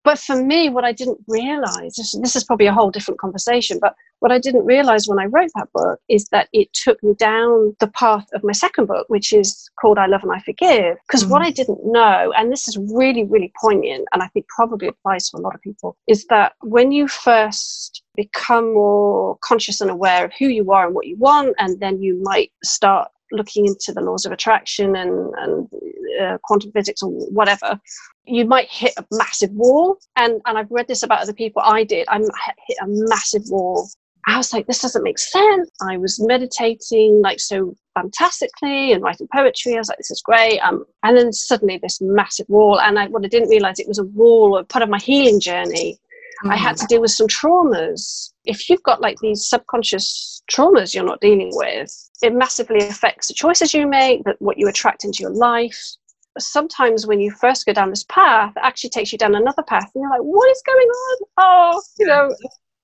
But for me, what I didn't realize, this, is probably a whole different conversation, but what I didn't realize when I wrote that book is that it took me down the path of my second book, which is called I Love and I Forgive. Because mm-hmm. what I didn't know, and this is really, really poignant, and I think probably applies to a lot of people, is that when you first become more conscious and aware of who you are and what you want, and then you might start looking into the laws of attraction and, and uh, quantum physics or whatever, you might hit a massive wall. And, and I've read this about other people. I did. I hit a massive wall. I was like, this doesn't make sense. I was meditating like so fantastically and writing poetry. I was like, this is great. Um, and then suddenly this massive wall. And I, what I didn't realize it was a wall of part of my healing journey. Mm. I had to deal with some traumas. If you've got like these subconscious traumas you're not dealing with, it massively affects the choices you make, that what you attract into your life. Sometimes when you first go down this path, it actually takes you down another path, and you're like, "What is going on? Oh, you know,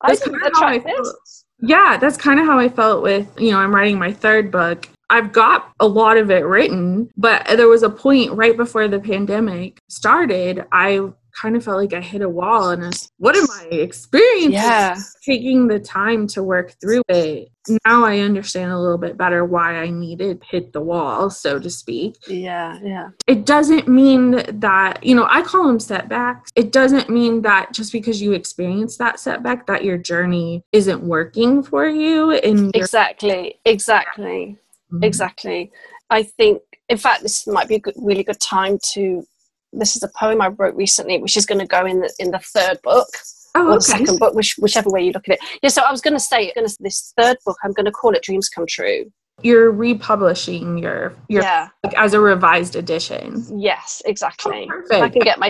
that's I didn't attract this." Yeah, that's kind of how I felt with you know I'm writing my third book. I've got a lot of it written, but there was a point right before the pandemic started. I kind of felt like I hit a wall and was, what am I experiencing? Yeah. Taking the time to work through it. Now I understand a little bit better why I needed hit the wall, so to speak. Yeah, yeah. It doesn't mean that, you know, I call them setbacks. It doesn't mean that just because you experience that setback that your journey isn't working for you and Exactly. Exactly. Mm-hmm. Exactly. I think in fact this might be a good, really good time to this is a poem I wrote recently, which is going to go in the, in the third book. Oh, or the second book, which, whichever way you look at it. Yeah, so I was going to say, gonna, this third book, I'm going to call it Dreams Come True. You're republishing your, your yeah. Like, as a revised edition. Yes, exactly. Oh, if I can get my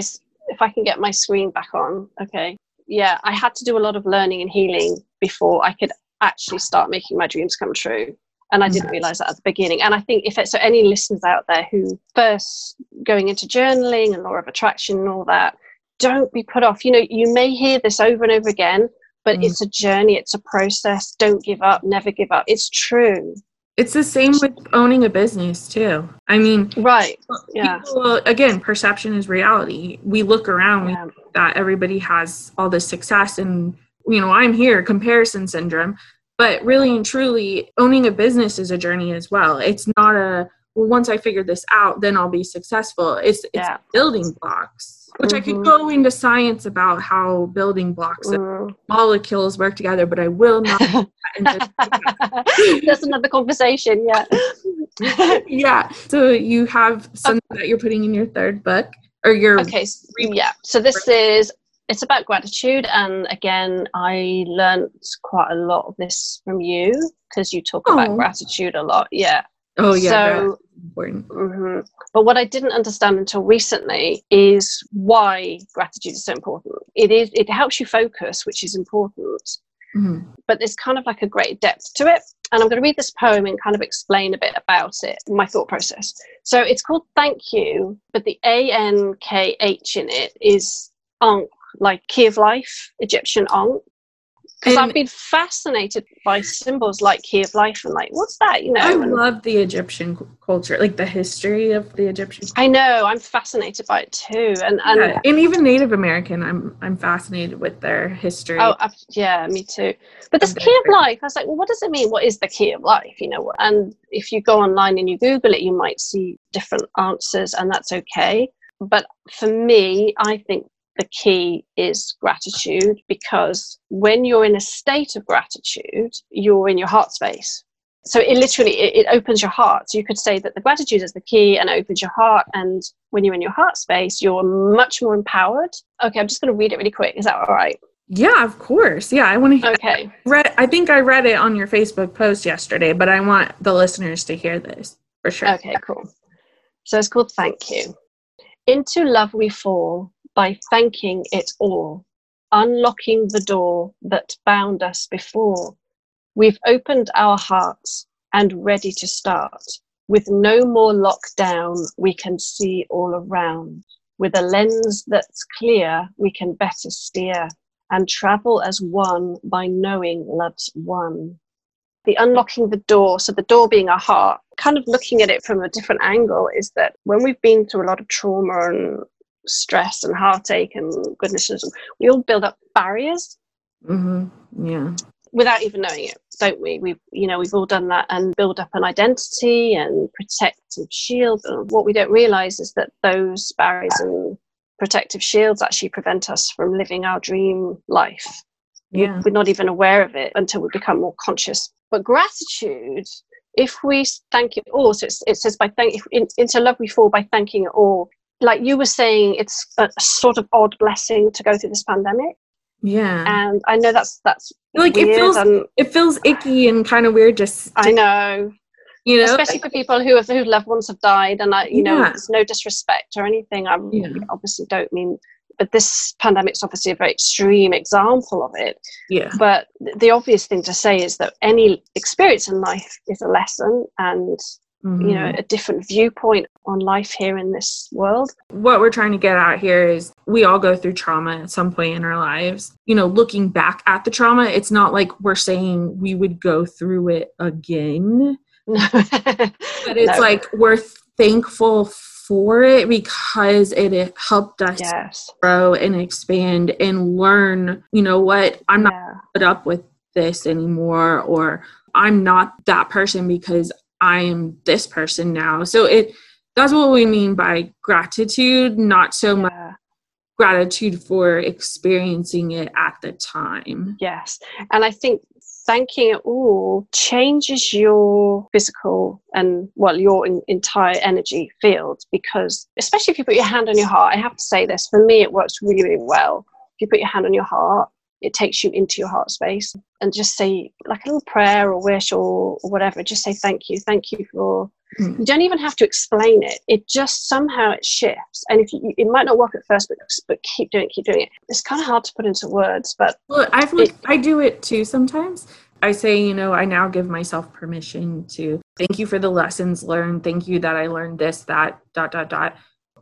if I can get my screen back on, okay. Yeah, I had to do a lot of learning and healing before I could actually start making my dreams come true and I didn't realize that at the beginning. And I think if it's so any listeners out there who first going into journaling and law of attraction and all that, don't be put off. You know, you may hear this over and over again, but mm. it's a journey, it's a process. Don't give up, never give up. It's true. It's the same with owning a business too. I mean, right? Yeah. People, again, perception is reality. We look around yeah. that everybody has all this success, and you know, I'm here. Comparison syndrome but really and truly owning a business is a journey as well it's not a well once i figure this out then i'll be successful it's it's yeah. building blocks which mm-hmm. i could mm-hmm. go into science about how building blocks mm. and molecules work together but i will not that's another conversation yeah yeah so you have something okay. that you're putting in your third book or your okay yeah so this is it's about gratitude and again i learned quite a lot of this from you because you talk oh. about gratitude a lot yeah oh yeah so important mm-hmm. but what i didn't understand until recently is why gratitude is so important it is it helps you focus which is important mm-hmm. but there's kind of like a great depth to it and i'm going to read this poem and kind of explain a bit about it my thought process so it's called thank you but the a-n-k-h in it is ankh like key of life, Egyptian Ankh. because I've been fascinated by symbols like key of life and like what's that you know I and love the Egyptian culture, like the history of the Egyptian. I know I'm fascinated by it too and and Yeah, and even Native American, I'm I'm fascinated with their history. Oh, yeah, me too. But this key of life, I was like, well, what does it mean? What is the key of life? You know, and if you go online and you Google it, you might see different answers, and that's okay. But for me, I think the key is gratitude because when you're in a state of gratitude, you're in your heart space. So it literally it, it opens your heart. So you could say that the gratitude is the key and opens your heart. And when you're in your heart space, you're much more empowered. Okay, I'm just going to read it really quick. Is that all right? yeah, of course. Yeah, I want to hear. Okay. read. I think I read it on your Facebook post yesterday, but I want the listeners to hear this for sure. Okay, cool. So it's called Thank You. Into love we fall by thanking it all, unlocking the door that bound us before. We've opened our hearts and ready to start. With no more lockdown, we can see all around. With a lens that's clear, we can better steer and travel as one by knowing love's one the unlocking the door, so the door being our heart, kind of looking at it from a different angle is that when we've been through a lot of trauma and stress and heartache and goodness, knows, we all build up barriers hmm Yeah. without even knowing it, don't we? We've, you know, we've all done that and build up an identity and protective shield. And what we don't realize is that those barriers and protective shields actually prevent us from living our dream life Yeah. we're not even aware of it until we become more conscious. But gratitude, if we thank it all, so it's, it says by thank if in, into love we fall by thanking it all. Like you were saying, it's a sort of odd blessing to go through this pandemic, Yeah. and I know that's that's like it feels and it feels icky and kind of weird just I know, you know especially for people who have whose loved ones have died, and I, you know, Yeah. there's no disrespect or anything. I Yeah. obviously don't mean, but this pandemic's obviously a very extreme example of it. yeah. But the obvious thing to say is that any experience in life is a lesson and, you know, Mhm. a different viewpoint on life here in this world. what we're trying to get out here is we all go through trauma at some point in our lives. You know, looking back at the trauma, it's not like we're saying we would go through it again, but but it's like we're thankful for it because it, it helped us yes. grow and expand and learn, you know what, I'm not Yeah. put up with this anymore or I'm not that person because I am this person now. So it that's what we mean by gratitude, not so much gratitude for experiencing it at the time. Yes. And I think thanking it all changes your physical and, well, your en- entire energy field because, especially if you put your hand on your heart, I have to say this, for me, it works really, really well. If you put your hand on your heart, it takes you into your heart space and just say, like a little prayer or wish or, or whatever, just say thank you. Thank you for Mm. you don't even have to explain it it just somehow it shifts and if you it might not work at first but, but keep doing it keep doing it it's kind of hard to put into words but Well, I've It- I do it too sometimes. I say, you know, I now give myself permission to thank you for the lessons learned. Thank you that I learned this, that, dot, dot, dot.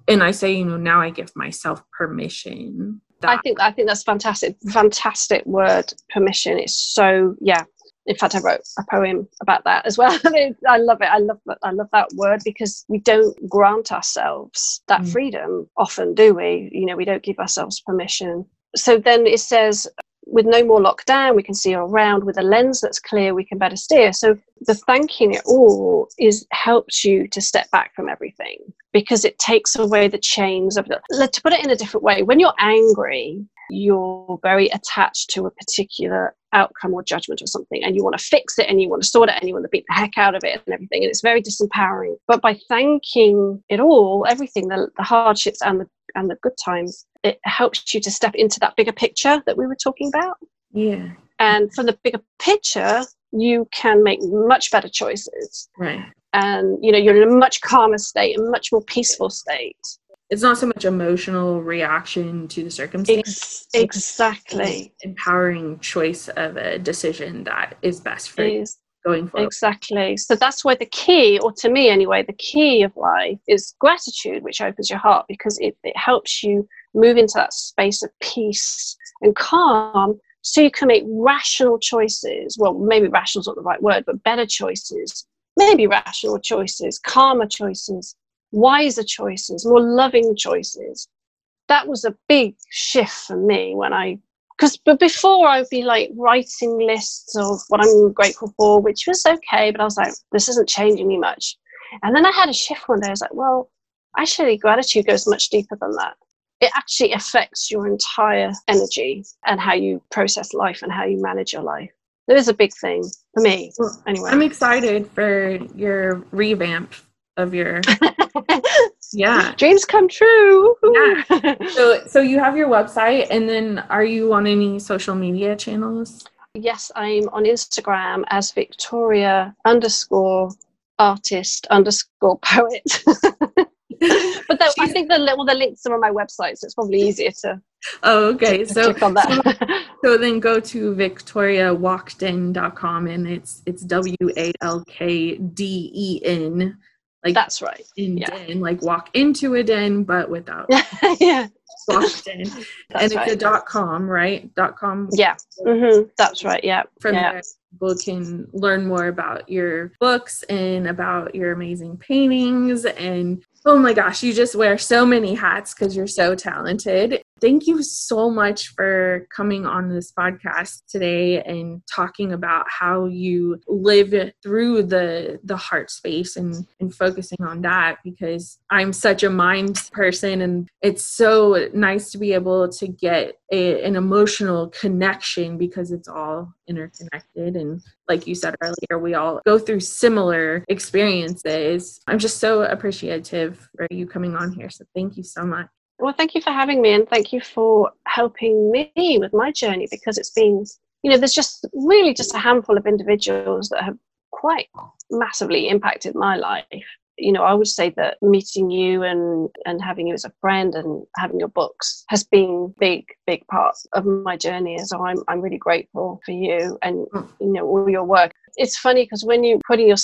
And I say, you know, now I give myself permission. I think I think that's fantastic. Fantastic word. Permission It's so yeah. In fact, I wrote a poem about that as well. I love it. I love that. I love that word because we don't grant ourselves that Mm. freedom often, do we? You know, we don't give ourselves permission. So then it says, with no more lockdown, we can see around. With a lens that's clear, we can better steer. So the thanking it all is helps you to step back from everything because it takes away the chains of the. To put it in a different way, when you're angry, you're very attached to a particular outcome or judgment or something, and you want to fix it and you want to sort it and you want to beat the heck out of it and everything. And it's very disempowering. But by thanking it all, everything, the, the hardships and the and the good times, it helps you to step into that bigger picture that we were talking about. yeah, And from the bigger picture, you can make much better choices. right. And you know, you're in a much calmer state, a much more peaceful state. It's not so much emotional reaction to the circumstance. Ex- exactly. empowering choice of a decision that is best for you Is going forward. exactly. So that's why the key, or to me anyway, the key of life is gratitude, which opens your heart because it, it helps you move into that space of peace and calm so you can make rational choices. Well, maybe rational is not the right word, but better choices, maybe rational choices, calmer choices, wiser choices, more loving choices. That was a big shift for me when I because but before I'd be like writing lists of what I'm grateful for, which was okay, but I was like, this isn't changing me much. And then I had a shift one day. I was like, well, actually, gratitude goes much deeper than that. It actually affects your entire energy and how you process life and how you manage your life. It is a big thing for me. Anyway, I'm excited for your revamp of your yeah dreams come true yeah. so so you have your website and then are you on any social media channels yes i'm on instagram as victoria underscore artist underscore poet but the, I think the well, the links are on my website, so it's probably easier to. Oh, okay. To, so click on that. so, so then go to victoriawalkden.com and it's it's W A L K D E N like that's right in yeah. den like walk into a den but without yeah walked in and it's a dot com right dot com yeah mm-hmm. that's right yeah from yeah. there people can learn more about your books and about your amazing paintings and oh my gosh you just wear so many hats because you're so talented Thank you so much for coming on this podcast today and talking about how you live through the the heart space and and focusing on that because I'm such a mind person and it's so nice to be able to get a, an emotional connection because it's all interconnected and like you said earlier we all go through similar experiences. I'm just so appreciative for you coming on here so thank you so much. Well, thank you for having me and thank you for helping me with my journey because it's been, you know, there's just really just a handful of individuals that have quite massively impacted my life. You know, I would say that meeting you and and having you as a friend and having your books has been big, big part of my journey. So I'm I'm really grateful for you and hmm. you know all your work. It's funny because when you're putting your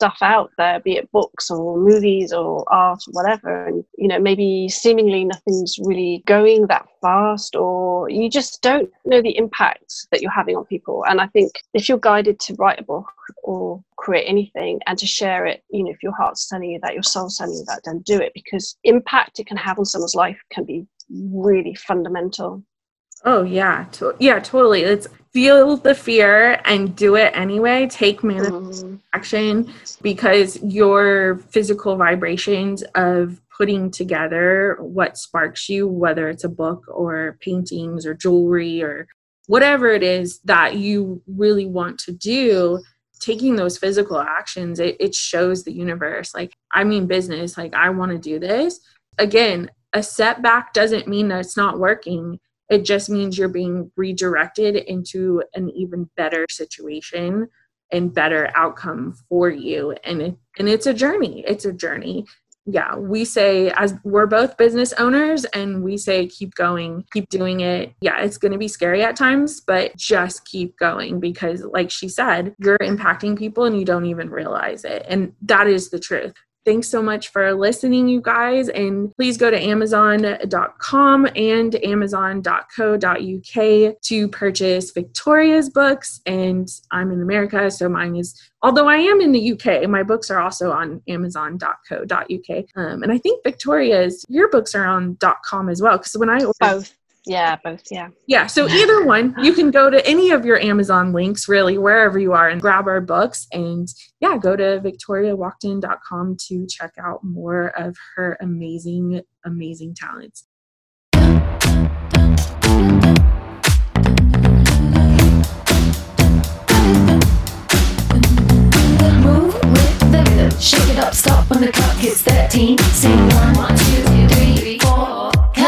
stuff out there, be it books or movies or art or whatever, and you know, maybe seemingly nothing's really going that fast, or you just don't know the impact that you're having on people. And I think if you're guided to write a book or create anything and to share it, you know, if your heart's telling you that, your soul's telling you that, then do it because impact it can have on someone's life can be really fundamental. Oh yeah, to- yeah, totally. It's feel the fear and do it anyway. Take manifest mm. Action because your physical vibrations of putting together what sparks you, whether it's a book or paintings or jewelry or whatever it is that you really want to do, taking those physical actions, it, it shows the universe. Like, I mean, business, like, I want to do this. Again, a setback doesn't mean that it's not working it just means you're being redirected into an even better situation and better outcome for you. And it, and it's a journey. It's a journey. Yeah, we say as we're both business owners and we say keep going, keep doing it. Yeah, it's going to be scary at times, but just keep going because like she said, you're impacting people and you don't even realize it. And that is the truth. Thanks so much for listening, you guys. And please go to Amazon.com and Amazon.co.uk to purchase Victoria's books. And I'm in America, so mine is, although I am in the UK, my books are also on Amazon.co.uk. Um, and I think Victoria's, your books are on .com as well. Because when I both yeah, both. Yeah. Yeah. So either one, you can go to any of your Amazon links, really, wherever you are, and grab our books. And yeah, go to victoriawalkden.com to check out more of her amazing, amazing talents. Shake it up, stop when the clock hits 13. Sing one, one, two, three, four.